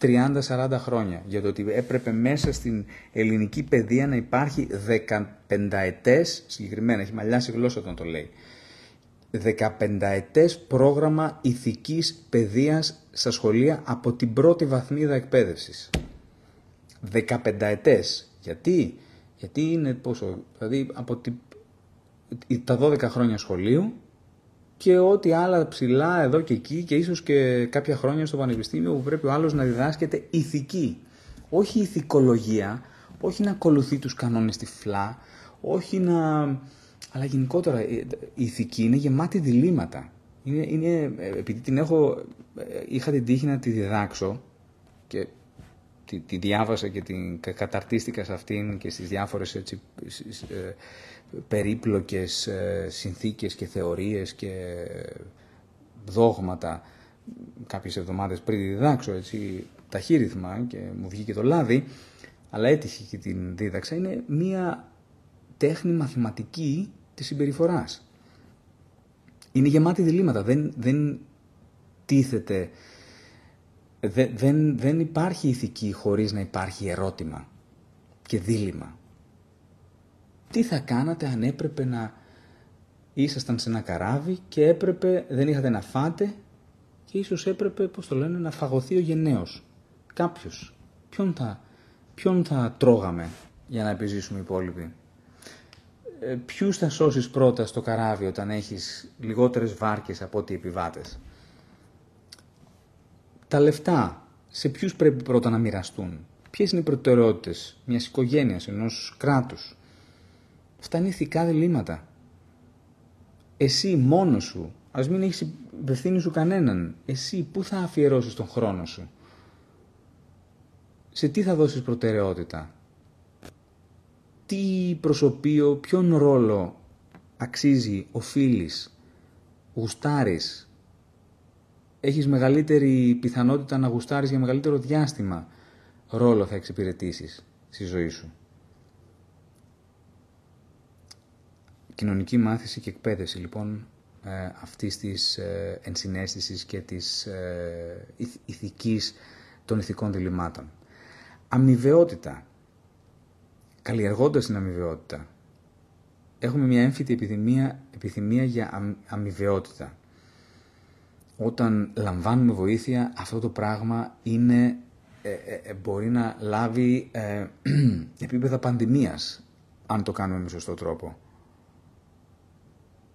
30-40 χρόνια για το ότι έπρεπε μέσα στην ελληνική παιδεία να υπάρχει 15 ετές, συγκεκριμένα, έχει μαλλιάσει γλώσσα όταν το λέει, 15 ετές πρόγραμμα ηθικής παιδείας στα σχολεία από την πρώτη βαθμίδα εκπαίδευσης. 15 ετές. Γιατί; Γιατί είναι πόσο, δηλαδή από τη, τα 12 χρόνια σχολείου και ό,τι άλλα ψηλά εδώ και εκεί και ίσως και κάποια χρόνια στο πανεπιστήμιο που πρέπει ο άλλος να διδάσκεται ηθική. Όχι ηθικολογία, όχι να ακολουθεί τους κανόνες τυφλά, όχι να... Αλλά γενικότερα η ηθική είναι γεμάτη διλήμματα. Είναι, είναι, επειδή την έχω, είχα την τύχη να τη διδάξω και τη, τη διάβασα και την καταρτίστηκα σε αυτήν και στις διάφορες έτσι, ε, περίπλοκες ε, συνθήκες και θεωρίες και δόγματα κάποιες εβδομάδες πριν τη διδάξω έτσι ταχύρυθμα και μου βγήκε το λάδι αλλά έτυχε και την δίδαξα είναι μία τέχνη μαθηματική της συμπεριφοράς είναι γεμάτη διλήμματα δεν, δεν τίθεται δεν, δεν υπάρχει ηθική χωρίς να υπάρχει ερώτημα και δίλημα. Τι θα κάνατε αν έπρεπε να ήσασταν σε ένα καράβι και έπρεπε, δεν είχατε να φάτε και ίσως έπρεπε, πώς το λένε, να φαγωθεί ο γενναίος. Κάποιος. Ποιον θα, ποιον θα τρώγαμε για να επιζήσουμε οι υπόλοιποι; Ε, ποιους θα σώσεις πρώτα στο καράβι όταν έχεις λιγότερες βάρκες από ό,τι επιβάτες; Τα λεφτά, σε ποιους πρέπει πρώτα να μοιραστούν, ποιες είναι οι προτεραιότητες μιας οικογένειας, ενός κράτους; Αυτά είναι ηθικά διλήμματα. Εσύ μόνος σου, ας μην έχεις υπευθύνη σου κανέναν, εσύ πού θα αφιερώσεις τον χρόνο σου; Σε τι θα δώσεις προτεραιότητα; Τι προσωπείο, ποιον ρόλο αξίζει, οφείλεις, γουστάρεις, έχεις μεγαλύτερη πιθανότητα να γουστάρεις για μεγαλύτερο διάστημα ρόλο θα εξυπηρετήσεις στη ζωή σου; Κοινωνική μάθηση και εκπαίδευση λοιπόν ε, αυτής της ε, ενσυναίσθησης και της ε, ηθικής των ηθικών διλημάτων. Αμοιβαιότητα. Καλλιεργώντας την αμοιβαιότητα. Έχουμε μια έμφυτη επιθυμία, επιθυμία για αμοιβαιότητα όταν λαμβάνουμε βοήθεια αυτό το πράγμα είναι, ε, ε, ε, μπορεί να λάβει επίπεδα πανδημίας αν το κάνουμε με σωστό τρόπο.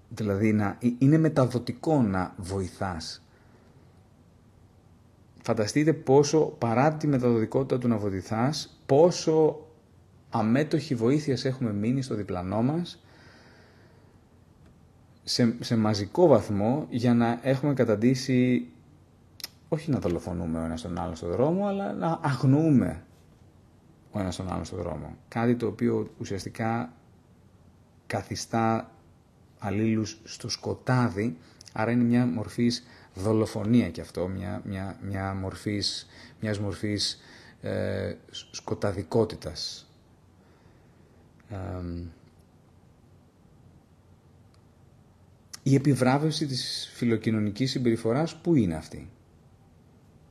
Δηλαδή να, είναι μεταδοτικό να βοηθάς. Φανταστείτε πόσο παρά τη μεταδοτικότητα του να βοηθάς, πόσο αμέτωχη βοήθειας έχουμε μείνει στο διπλανό μας σε, σε μαζικό βαθμό για να έχουμε καταντήσει όχι να δολοφονούμε ο ένας τον άλλο στον δρόμο, αλλά να αγνοούμε ο ένας τον άλλο στον δρόμο. Κάτι το οποίο ουσιαστικά καθιστά αλλήλους στο σκοτάδι, άρα είναι μια μορφής δολοφονία και αυτό, μια, μια, μια μορφής, μιας μορφής ε, σκοταδικότητας. Η επιβράβευση της φιλοκοινωνικής συμπεριφοράς πού είναι αυτή;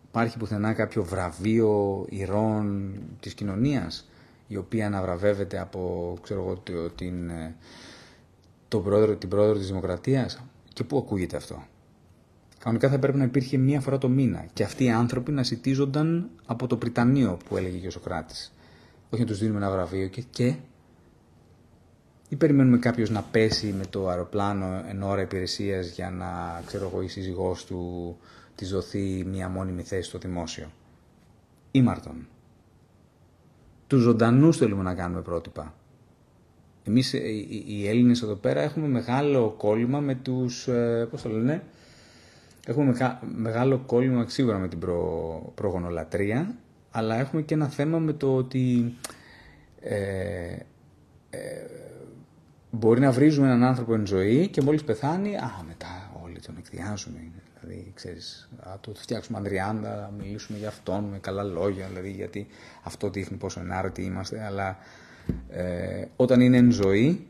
Υπάρχει πουθενά κάποιο βραβείο ηρών της κοινωνίας η οποία αναβραβεύεται από ξέρω εγώ, την, ε, τον πρόεδρο, την πρόεδρο της Δημοκρατίας; Και πού ακούγεται αυτό; Κανονικά θα πρέπει να υπήρχε μία φορά το μήνα και αυτοί οι άνθρωποι να σητίζονταν από το Πριτανείο που έλεγε και ο Σοκράτης. Όχι να τους δίνουμε ένα βραβείο και, και ή περιμένουμε κάποιος να πέσει με το αεροπλάνο εν ώρα υπηρεσίας για να, ξέρω εγώ, η σύζυγός του της δοθεί μια μόνιμη θέση στο δημόσιο; Ήμαρτον. Τους ζωντανούς θέλουμε να κάνουμε πρότυπα. Εμείς ε, οι Έλληνες εδώ πέρα έχουμε μεγάλο κόλλημα με τους, ε, πώς το λένε, έχουμε μεγάλο κόλλημα σίγουρα με την προ, προγονολατρία, αλλά έχουμε και ένα θέμα με το ότι ε, μπορεί να βρίζουμε έναν άνθρωπο εν ζωή και μόλις πεθάνει, α, μετά όλοι τον εκδιάζουμε. Δηλαδή, ξέρεις, α, το φτιάξουμε αντριάντα, να μιλήσουμε για αυτόν με καλά λόγια, δηλαδή, γιατί αυτό δείχνει πόσο ενάρετοι είμαστε, αλλά ε, όταν είναι εν ζωή,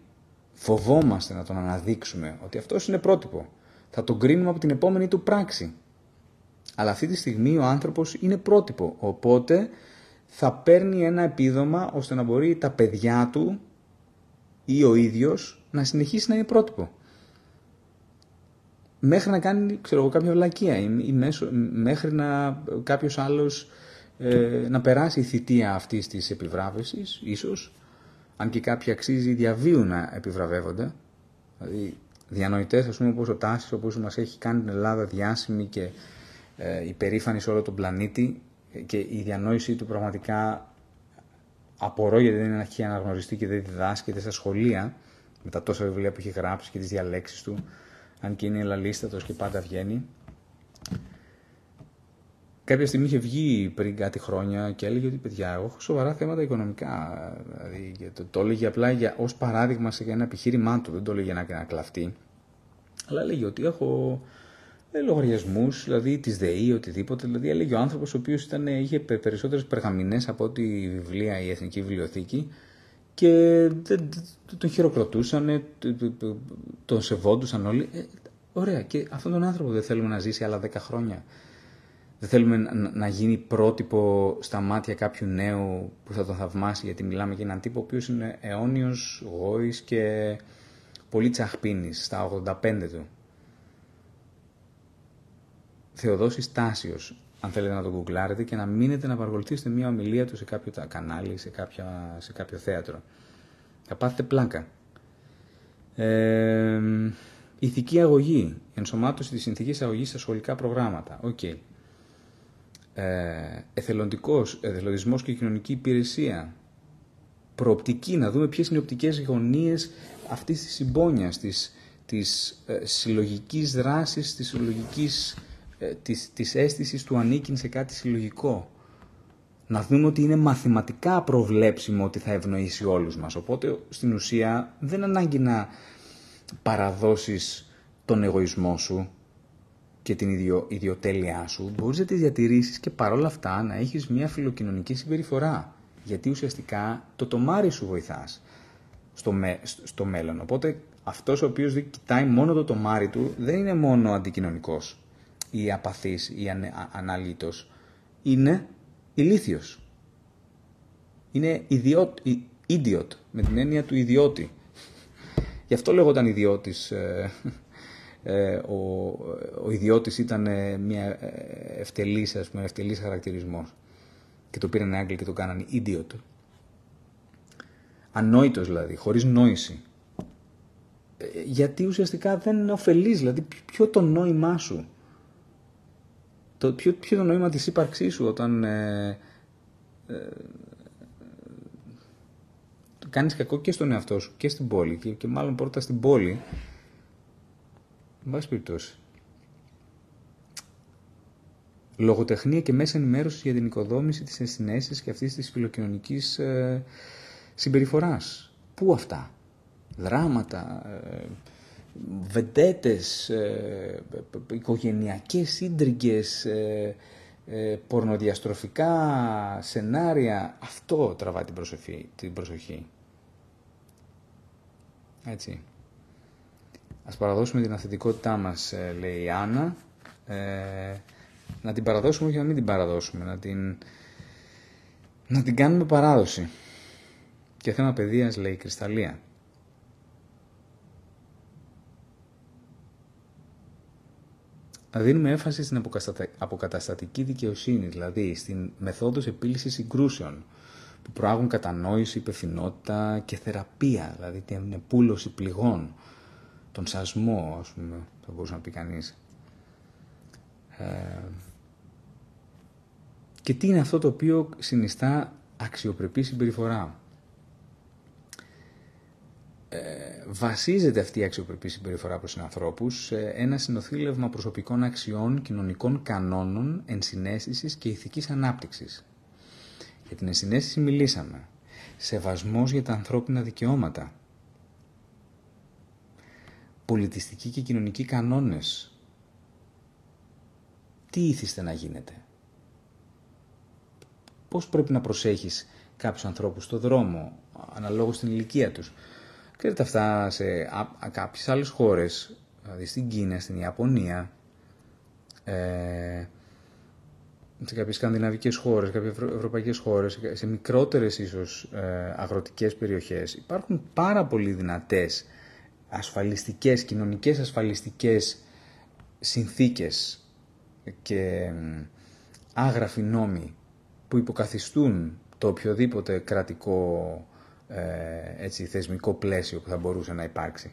φοβόμαστε να τον αναδείξουμε ότι αυτός είναι πρότυπο. Θα τον κρίνουμε από την επόμενη του πράξη. Αλλά αυτή τη στιγμή ο άνθρωπος είναι πρότυπο, οπότε θα παίρνει ένα επίδομα ώστε να μπορεί τα παιδιά του ή ο ίδιος να συνεχίσει να είναι πρότυπο. Μέχρι να κάνει, ξέρω εγώ, κάποια βλακεία ή μέσω, μέχρι να κάποιος άλλος ε, να περάσει η θητεία αυτής της επιβράβευσης, ίσως, αν και κάποιοι αξίζει διαβίου να επιβραβεύονται. Δηλαδή, διανοητές, ας πούμε, όπως ο Τάσης, όπως μας έχει κάνει την Ελλάδα διάσημη και ε, υπερήφανη σε όλο τον πλανήτη και η διανόησή του πραγματικά απορώ γιατί δεν έχει αναγνωριστεί και δεν διδάσκεται στα σχολεία με τα τόσα βιβλία που έχει γράψει και τις διαλέξεις του αν και είναι ελαλίστατος και πάντα βγαίνει κάποια στιγμή είχε βγει πριν κάτι χρόνια και έλεγε ότι παιδιά, εγώ έχω σοβαρά θέματα οικονομικά. Δηλαδή, το, το έλεγε απλά για, ως παράδειγμα σε ένα επιχείρημά του, δεν το έλεγε για να, να κλαφτεί. Αλλά έλεγε ότι έχω ε, λογαριασμούς, δηλαδή της ΔΕΗ, οτιδήποτε. Δηλαδή έλεγε ο άνθρωπος ο οποίος είχε περισσότερες περγαμηνές από ό,τι βιβλία η Εθνική Βιβλιοθήκη και τον χειροκροτούσαν, τον σεβόντουσαν όλοι. Ε, ωραία, και αυτόν τον άνθρωπο δεν θέλουμε να ζήσει άλλα 10 χρόνια. Δεν θέλουμε να γίνει πρότυπο στα μάτια κάποιου νέου που θα τον θαυμάσει, γιατί μιλάμε για έναν τύπο ο οποίος είναι αιώνιος, γόης και πολύ τσαχπίνης, στα 85 του. Θεοδόσης Τάσιος, αν θέλετε να τον γκουγκλάρετε και να μείνετε να παρακολουθήσετε μια ομιλία του σε κάποιο κανάλι, σε, κάποια, σε κάποιο θέατρο. Θα πάθετε πλάκα. Ε, ηθική αγωγή, ενσωμάτωση της ηθικής αγωγής στα σχολικά προγράμματα. OK. Okay ε, εθελοντικός, εθελοντισμός και κοινωνική υπηρεσία, προοπτική, να δούμε ποιες είναι οι οπτικές γωνίες αυτής της συμπόνιας, της, της ε, συλλογικής δράσης, της συλλογικής, ε, της, της αίσθησης του ανήκειν σε κάτι συλλογικό. Να δούμε ότι είναι μαθηματικά προβλέψιμο ότι θα ευνοήσει όλους μας. Οπότε, στην ουσία, δεν ανάγκη να παραδώσεις τον εγωισμό σου, και την ιδιο, ιδιοτέλειά σου, μπορείς να τη διατηρήσεις και παρόλα αυτά να έχεις μια φιλοκοινωνική συμπεριφορά. Γιατί ουσιαστικά το τομάρι σου βοηθάς στο, στο μέλλον. Οπότε αυτός ο οποίος κοιτάει μόνο το τομάρι του δεν είναι μόνο αντικοινωνικός ή απαθής ή αναλύτος. Είναι ηλίθιος. Είναι ιδιot, idiot, με την έννοια του ιδιώτη. Γι' αυτό λέγονταν ιδιώτης ε, ε, ο, ο ιδιώτης ήταν ε, μια ε, ευτελής, ας πούμε, ευτελής χαρακτηρισμός. Και το πήραν οι Άγγλοι και το κάνανε idiot. Ανόητος δηλαδή, χωρίς νόηση. Γιατί ουσιαστικά δεν είναι ωφελής, δηλαδή ποιο το νόημά σου; Το, ποιο, ποιο το νόημα της ύπαρξής σου όταν ε, ε, κάνεις κακό και στον εαυτό σου και στην πόλη και, και μάλλον πρώτα στην πόλη Εν πάση περιπτώσει. Λογοτεχνία και μέσα ενημέρωσης για την οικοδόμηση της ενσυναίσθησης και αυτής της φιλοκοινωνικής ε, συμπεριφοράς. Πού αυτά; Δράματα, ε, βεντέτες, ε, οικογενειακές σύντριγγες, ε, ε, πορνοδιαστροφικά σενάρια. Αυτό τραβάει την προσοχή. Την προσοχή. Έτσι. Ας παραδώσουμε την αυθεντικότητά μας, ε, λέει η Άννα. Ε, να την παραδώσουμε και να μην την παραδώσουμε. Να την, να την κάνουμε παράδοση. Και θέμα παιδείας, λέει η Κρυσταλλία. Δίνουμε έμφαση στην αποκαταστατική δικαιοσύνη, δηλαδή στην μεθόδους επίλυσης συγκρούσεων, που προάγουν κατανόηση, υπευθυνότητα και θεραπεία, δηλαδή την επούλωση πληγών, τον σασμό, ας πούμε, θα μπορούσε να πει κανείς. Ε, και τι είναι αυτό το οποίο συνιστά αξιοπρεπή συμπεριφορά; Ε, βασίζεται αυτή η αξιοπρεπή συμπεριφορά προς τους ανθρώπους σε ένα συνοθήλευμα προσωπικών αξιών, κοινωνικών κανόνων, ενσυναίσθησης και ηθικής ανάπτυξης. Για την ενσυναίσθηση μιλήσαμε. Σεβασμός για τα ανθρώπινα δικαιώματα πολιτιστικοί και κοινωνικοί κανόνες. Τι ήθιστε να γίνετε. Πώς πρέπει να προσέχεις κάποιους ανθρώπους στο δρόμο, αναλόγως στην ηλικία τους; Ξέρετε αυτά σε κάποιες άλλες χώρες, δηλαδή στην Κίνα, στην Ιαπωνία, ε, σε κάποιες σκανδιναβικές χώρες, κάποιες ευρωπαϊκές χώρες, σε μικρότερες ίσως ε, αγροτικές περιοχές, υπάρχουν πάρα πολύ δυνατές ασφαλιστικές, κοινωνικές ασφαλιστικές συνθήκες και άγραφοι νόμοι που υποκαθιστούν το οποιοδήποτε κρατικό ε, έτσι, θεσμικό πλαίσιο που θα μπορούσε να υπάρξει.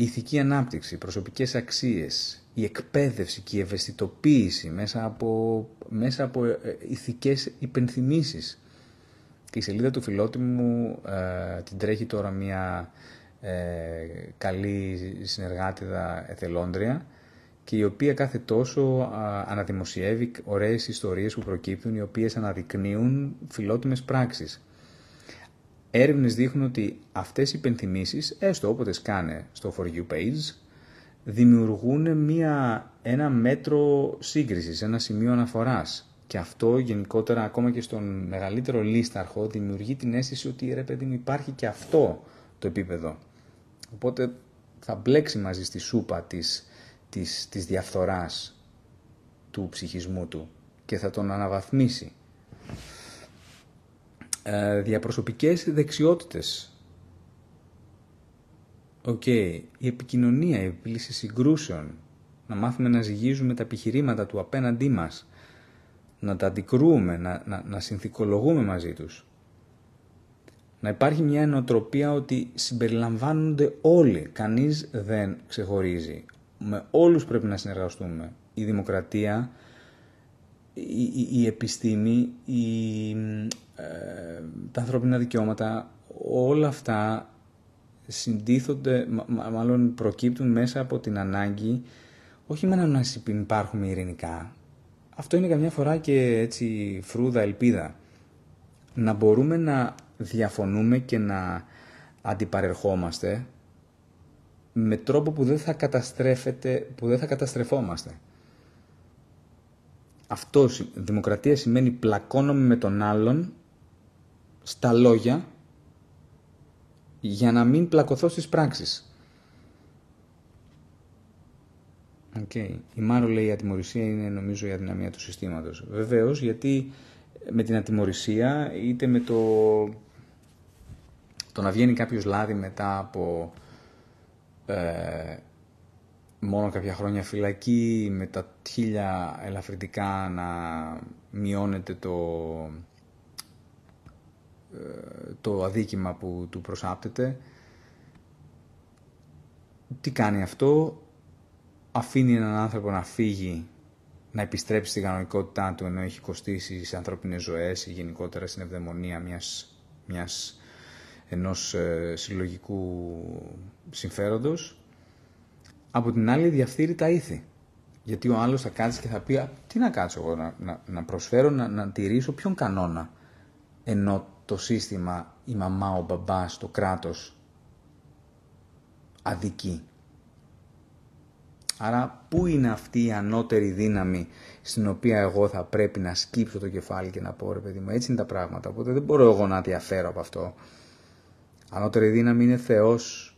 η ηθική ανάπτυξη, οι προσωπικές αξίες, η εκπαίδευση και η ευαισθητοποίηση μέσα από, μέσα από ε, ηθικές υπενθυμίσεις. Η σελίδα του φιλότιμου ε, την τρέχει τώρα μια ε, καλή συνεργάτηδα εθελόντρια και η οποία κάθε τόσο αναδημοσιεύει ωραίες ιστορίες που προκύπτουν οι οποίες αναδεικνύουν φιλότιμες πράξεις. Έρευνες δείχνουν ότι αυτές οι υπενθυμίσεις, έστω όποτε σκάνε στο For You page, δημιουργούν μια, ένα μέτρο σύγκρισης, ένα σημείο αναφοράς. Και αυτό γενικότερα ακόμα και στον μεγαλύτερο λίσταρχο δημιουργεί την αίσθηση ότι ρε παιδί μου υπάρχει και αυτό το επίπεδο. Οπότε θα μπλέξει μαζί στη σούπα της, της, της διαφθοράς του ψυχισμού του και θα τον αναβαθμίσει. Ε, διαπροσωπικές δεξιότητες. Οκ. Η επικοινωνία, η επίλυση συγκρούσεων. Να μάθουμε να ζυγίζουμε τα επιχειρήματα του απέναντί μας. Να τα αντικρούουμε, να, να, να συνθηκολογούμε μαζί τους. Να υπάρχει μια ενοτροπία ότι συμπεριλαμβάνονται όλοι. Κανείς δεν ξεχωρίζει. Με όλους πρέπει να συνεργαστούμε. Η δημοκρατία, η, η, επιστήμη, η, ε, τα ανθρώπινα δικαιώματα, όλα αυτά συντίθονται, μάλλον προκύπτουν μέσα από την ανάγκη όχι μόνο να υπάρχουμε ειρηνικά. Αυτό είναι καμιά φορά και έτσι φρούδα ελπίδα. Να μπορούμε να διαφωνούμε και να αντιπαρερχόμαστε με τρόπο που δεν θα καταστρέφεται, που δεν θα καταστρεφόμαστε. Αυτό, δημοκρατία σημαίνει πλακώνομαι με τον άλλον στα λόγια για να μην πλακωθώ στις πράξεις. Okay. Η Μάρο λέει η ατιμορρησία είναι νομίζω η αδυναμία του συστήματος. Βεβαίως γιατί με την ατιμορρησία είτε με το, το να βγαίνει κάποιος λάδι μετά από ε, μόνο κάποια χρόνια φυλακή με τα χίλια ελαφρυντικά να μειώνεται το, ε, το αδίκημα που του προσάπτεται. Τι κάνει αυτό, αφήνει έναν άνθρωπο να φύγει, να επιστρέψει στη κανονικότητά του ενώ έχει κοστίσει σε ανθρώπινες ζωές ή γενικότερα στην ευδαιμονία μιας, μιας ενός ε, συλλογικού συμφέροντος. Από την άλλη διαφθείρει τα ήθη. Γιατί ο άλλος θα κάτσει και θα πει τι να κάτσω εγώ να, να, να προσφέρω, να, να τηρήσω ποιον κανόνα. Ενώ το σύστημα, η μαμά, ο μπαμπάς, το κράτος αδικεί. Άρα πού είναι αυτή η ανώτερη δύναμη στην οποία εγώ θα πρέπει να σκύψω το κεφάλι και να πω ρε παιδί μου έτσι είναι τα πράγματα οπότε δεν μπορώ εγώ να διαφέρω από αυτό. Ανώτερη δύναμη είναι Θεός,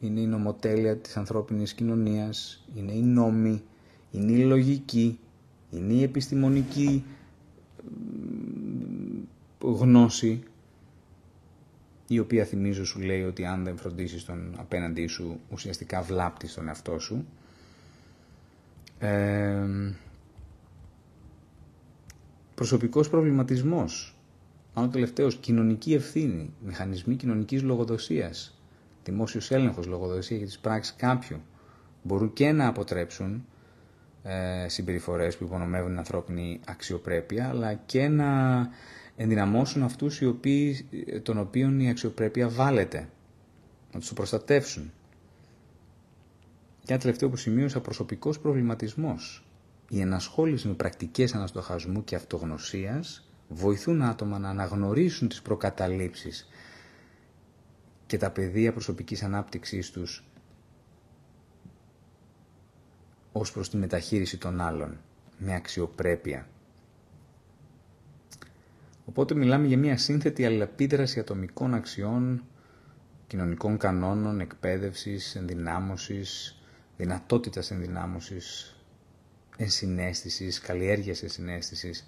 είναι η νομοτέλεια της ανθρώπινης κοινωνίας, είναι η νόμη, είναι η λογική, είναι η επιστημονική γνώση η οποία θυμίζω σου λέει ότι αν δεν φροντίσεις τον απέναντί σου ουσιαστικά βλάπτεις τον εαυτό σου. Ε, προσωπικός προβληματισμός. Αν τελευταίος, κοινωνική ευθύνη, μηχανισμοί κοινωνικής λογοδοσίας, δημόσιος έλεγχος, λογοδοσίας για τις πράξεις κάποιου, μπορούν και να αποτρέψουν ε, συμπεριφορές που υπονομεύουν την ανθρώπινη αξιοπρέπεια, αλλά και να ενδυναμώσουν αυτούς οι οποίοι, των οποίων η αξιοπρέπεια βάλεται, να τους προστατεύσουν. Και ένα τελευταίο που σημείωσα, προσωπικός προβληματισμός. Η ενασχόληση με πρακτικές αναστοχασμού και αυτογνωσίας βοηθούν άτομα να αναγνωρίσουν τις προκαταλήψεις και τα πεδία προσωπικής ανάπτυξής τους ως προς τη μεταχείριση των άλλων με αξιοπρέπεια. Οπότε μιλάμε για μια σύνθετη αλληλεπίδραση ατομικών αξιών, κοινωνικών κανόνων, εκπαίδευσης, ενδυνάμωσης, δυνατότητας ενδυνάμωσης, ενσυναίσθησης, καλλιέργειας ενσυναίσθησης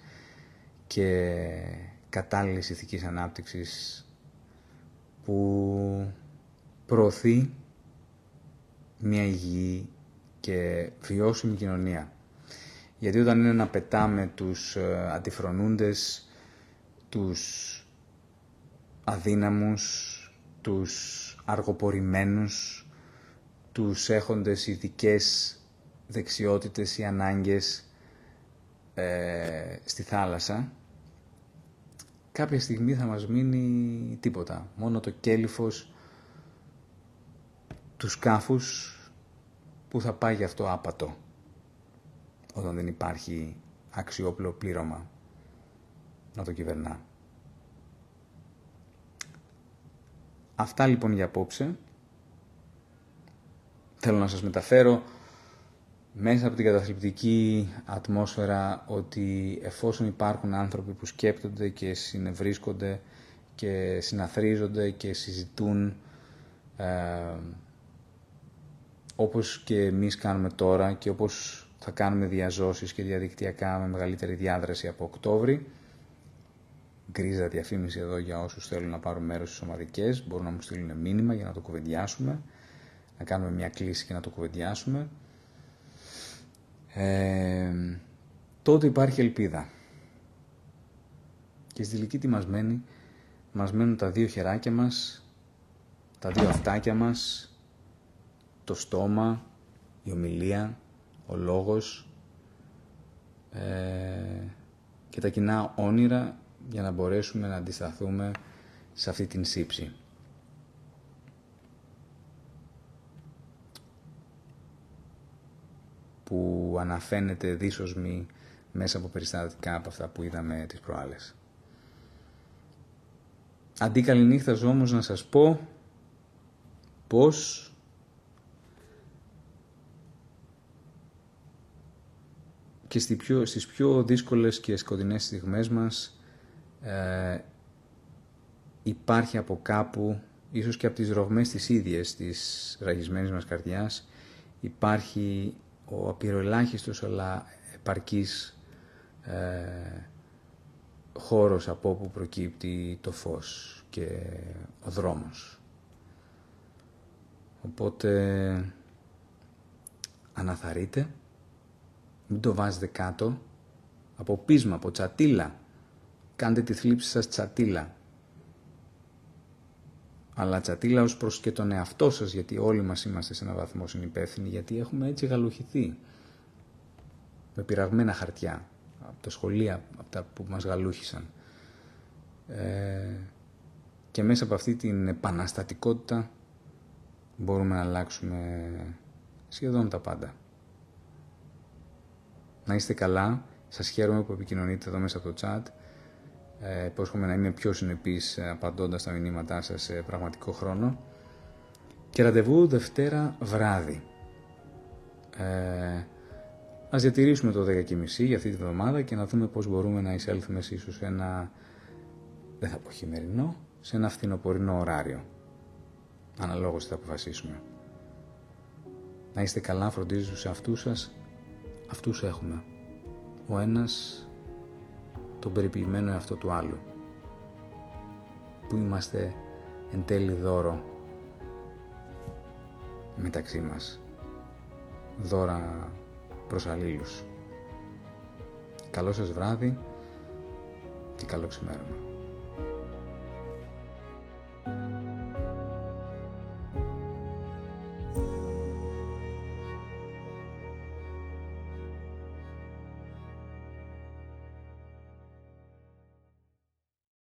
και κατάλληλης ηθικής ανάπτυξης που προωθεί μια υγιή και βιώσιμη κοινωνία. Γιατί όταν είναι να πετάμε τους ε, αντιφρονούντες τους αδύναμους, τους αργοπορημένους, τους έχοντες ειδικές δεξιότητες ή ανάγκες ε, στη θάλασσα, κάποια στιγμή θα μας μείνει τίποτα. Μόνο το κέλυφος τους σκάφους που θα πάει γι' αυτό άπατο όταν δεν υπάρχει αξιόπλο πλήρωμα να το κυβερνά. Αυτά λοιπόν για απόψε. Θέλω να σας μεταφέρω μέσα από την καταθλιπτική ατμόσφαιρα ότι εφόσον υπάρχουν άνθρωποι που σκέπτονται και συνευρίσκονται και συναθρίζονται και συζητούν ε, όπως και εμείς κάνουμε τώρα και όπως θα κάνουμε διαζώσεις και διαδικτυακά με μεγαλύτερη διάδραση από Οκτώβρη. Γκρίζα διαφήμιση εδώ για όσους θέλουν να πάρουν μέρος στις ομαδικές. Μπορούν να μου στείλουν μήνυμα για να το κουβεντιάσουμε. Να κάνουμε μια κλίση και να το κουβεντιάσουμε. Ε, τότε υπάρχει ελπίδα. Και στη τελική τι μας μένει. Μας μένουν τα δύο χεράκια μας, τα δύο αυτάκια μας, το στόμα, η ομιλία, ο λόγος ε, και τα κοινά όνειρα για να μπορέσουμε να αντισταθούμε σε αυτή την σύψη. Που αναφαίνεται δίσοσμη μέσα από περιστατικά από αυτά που είδαμε τις προάλλες. Αντί καληνύχτας όμως να σας πω πως και στις πιο, στις πιο δύσκολες και σκοτεινές στιγμές μας ε, υπάρχει από κάπου, ίσως και από τις ρογμές της ίδιες της ραγισμένης μας καρδιάς, υπάρχει ο απειροελάχιστος αλλά επαρκής ε, χώρος από όπου προκύπτει το φως και ο δρόμος. Οπότε αναθαρείτε μην το βάζετε κάτω. Από πείσμα, από τσατίλα. Κάντε τη θλίψη σας τσατίλα. Αλλά τσατίλα ως προς και τον εαυτό σας, γιατί όλοι μας είμαστε σε έναν βαθμό συνυπεύθυνοι, γιατί έχουμε έτσι γαλουχηθεί. Με πειραγμένα χαρτιά, από τα σχολεία, από τα που μας γαλούχησαν. Ε, και μέσα από αυτή την επαναστατικότητα μπορούμε να αλλάξουμε σχεδόν τα πάντα. Να είστε καλά. Σας χαίρομαι που επικοινωνείτε εδώ μέσα από το chat. Ε, υπόσχομαι να είμαι πιο συνεπής ε, απαντώντας τα μηνύματά σας σε πραγματικό χρόνο. Και ραντεβού Δευτέρα βράδυ. Ε, ας διατηρήσουμε το 10.30 για αυτή τη βδομάδα και να δούμε πώς μπορούμε να εισέλθουμε ίσως σε ένα, δεν θα πω χειμερινό, σε ένα φθινοπορεινό ωράριο. Αναλόγως θα αποφασίσουμε. Να είστε καλά, φροντίζω σε αυτούς σας αυτούς έχουμε. Ο ένας τον περιποιημένο εαυτό του άλλου. Που είμαστε εν τέλει δώρο μεταξύ μας. Δώρα προς αλλήλους. Καλό σας βράδυ και καλό ξημέρωμα.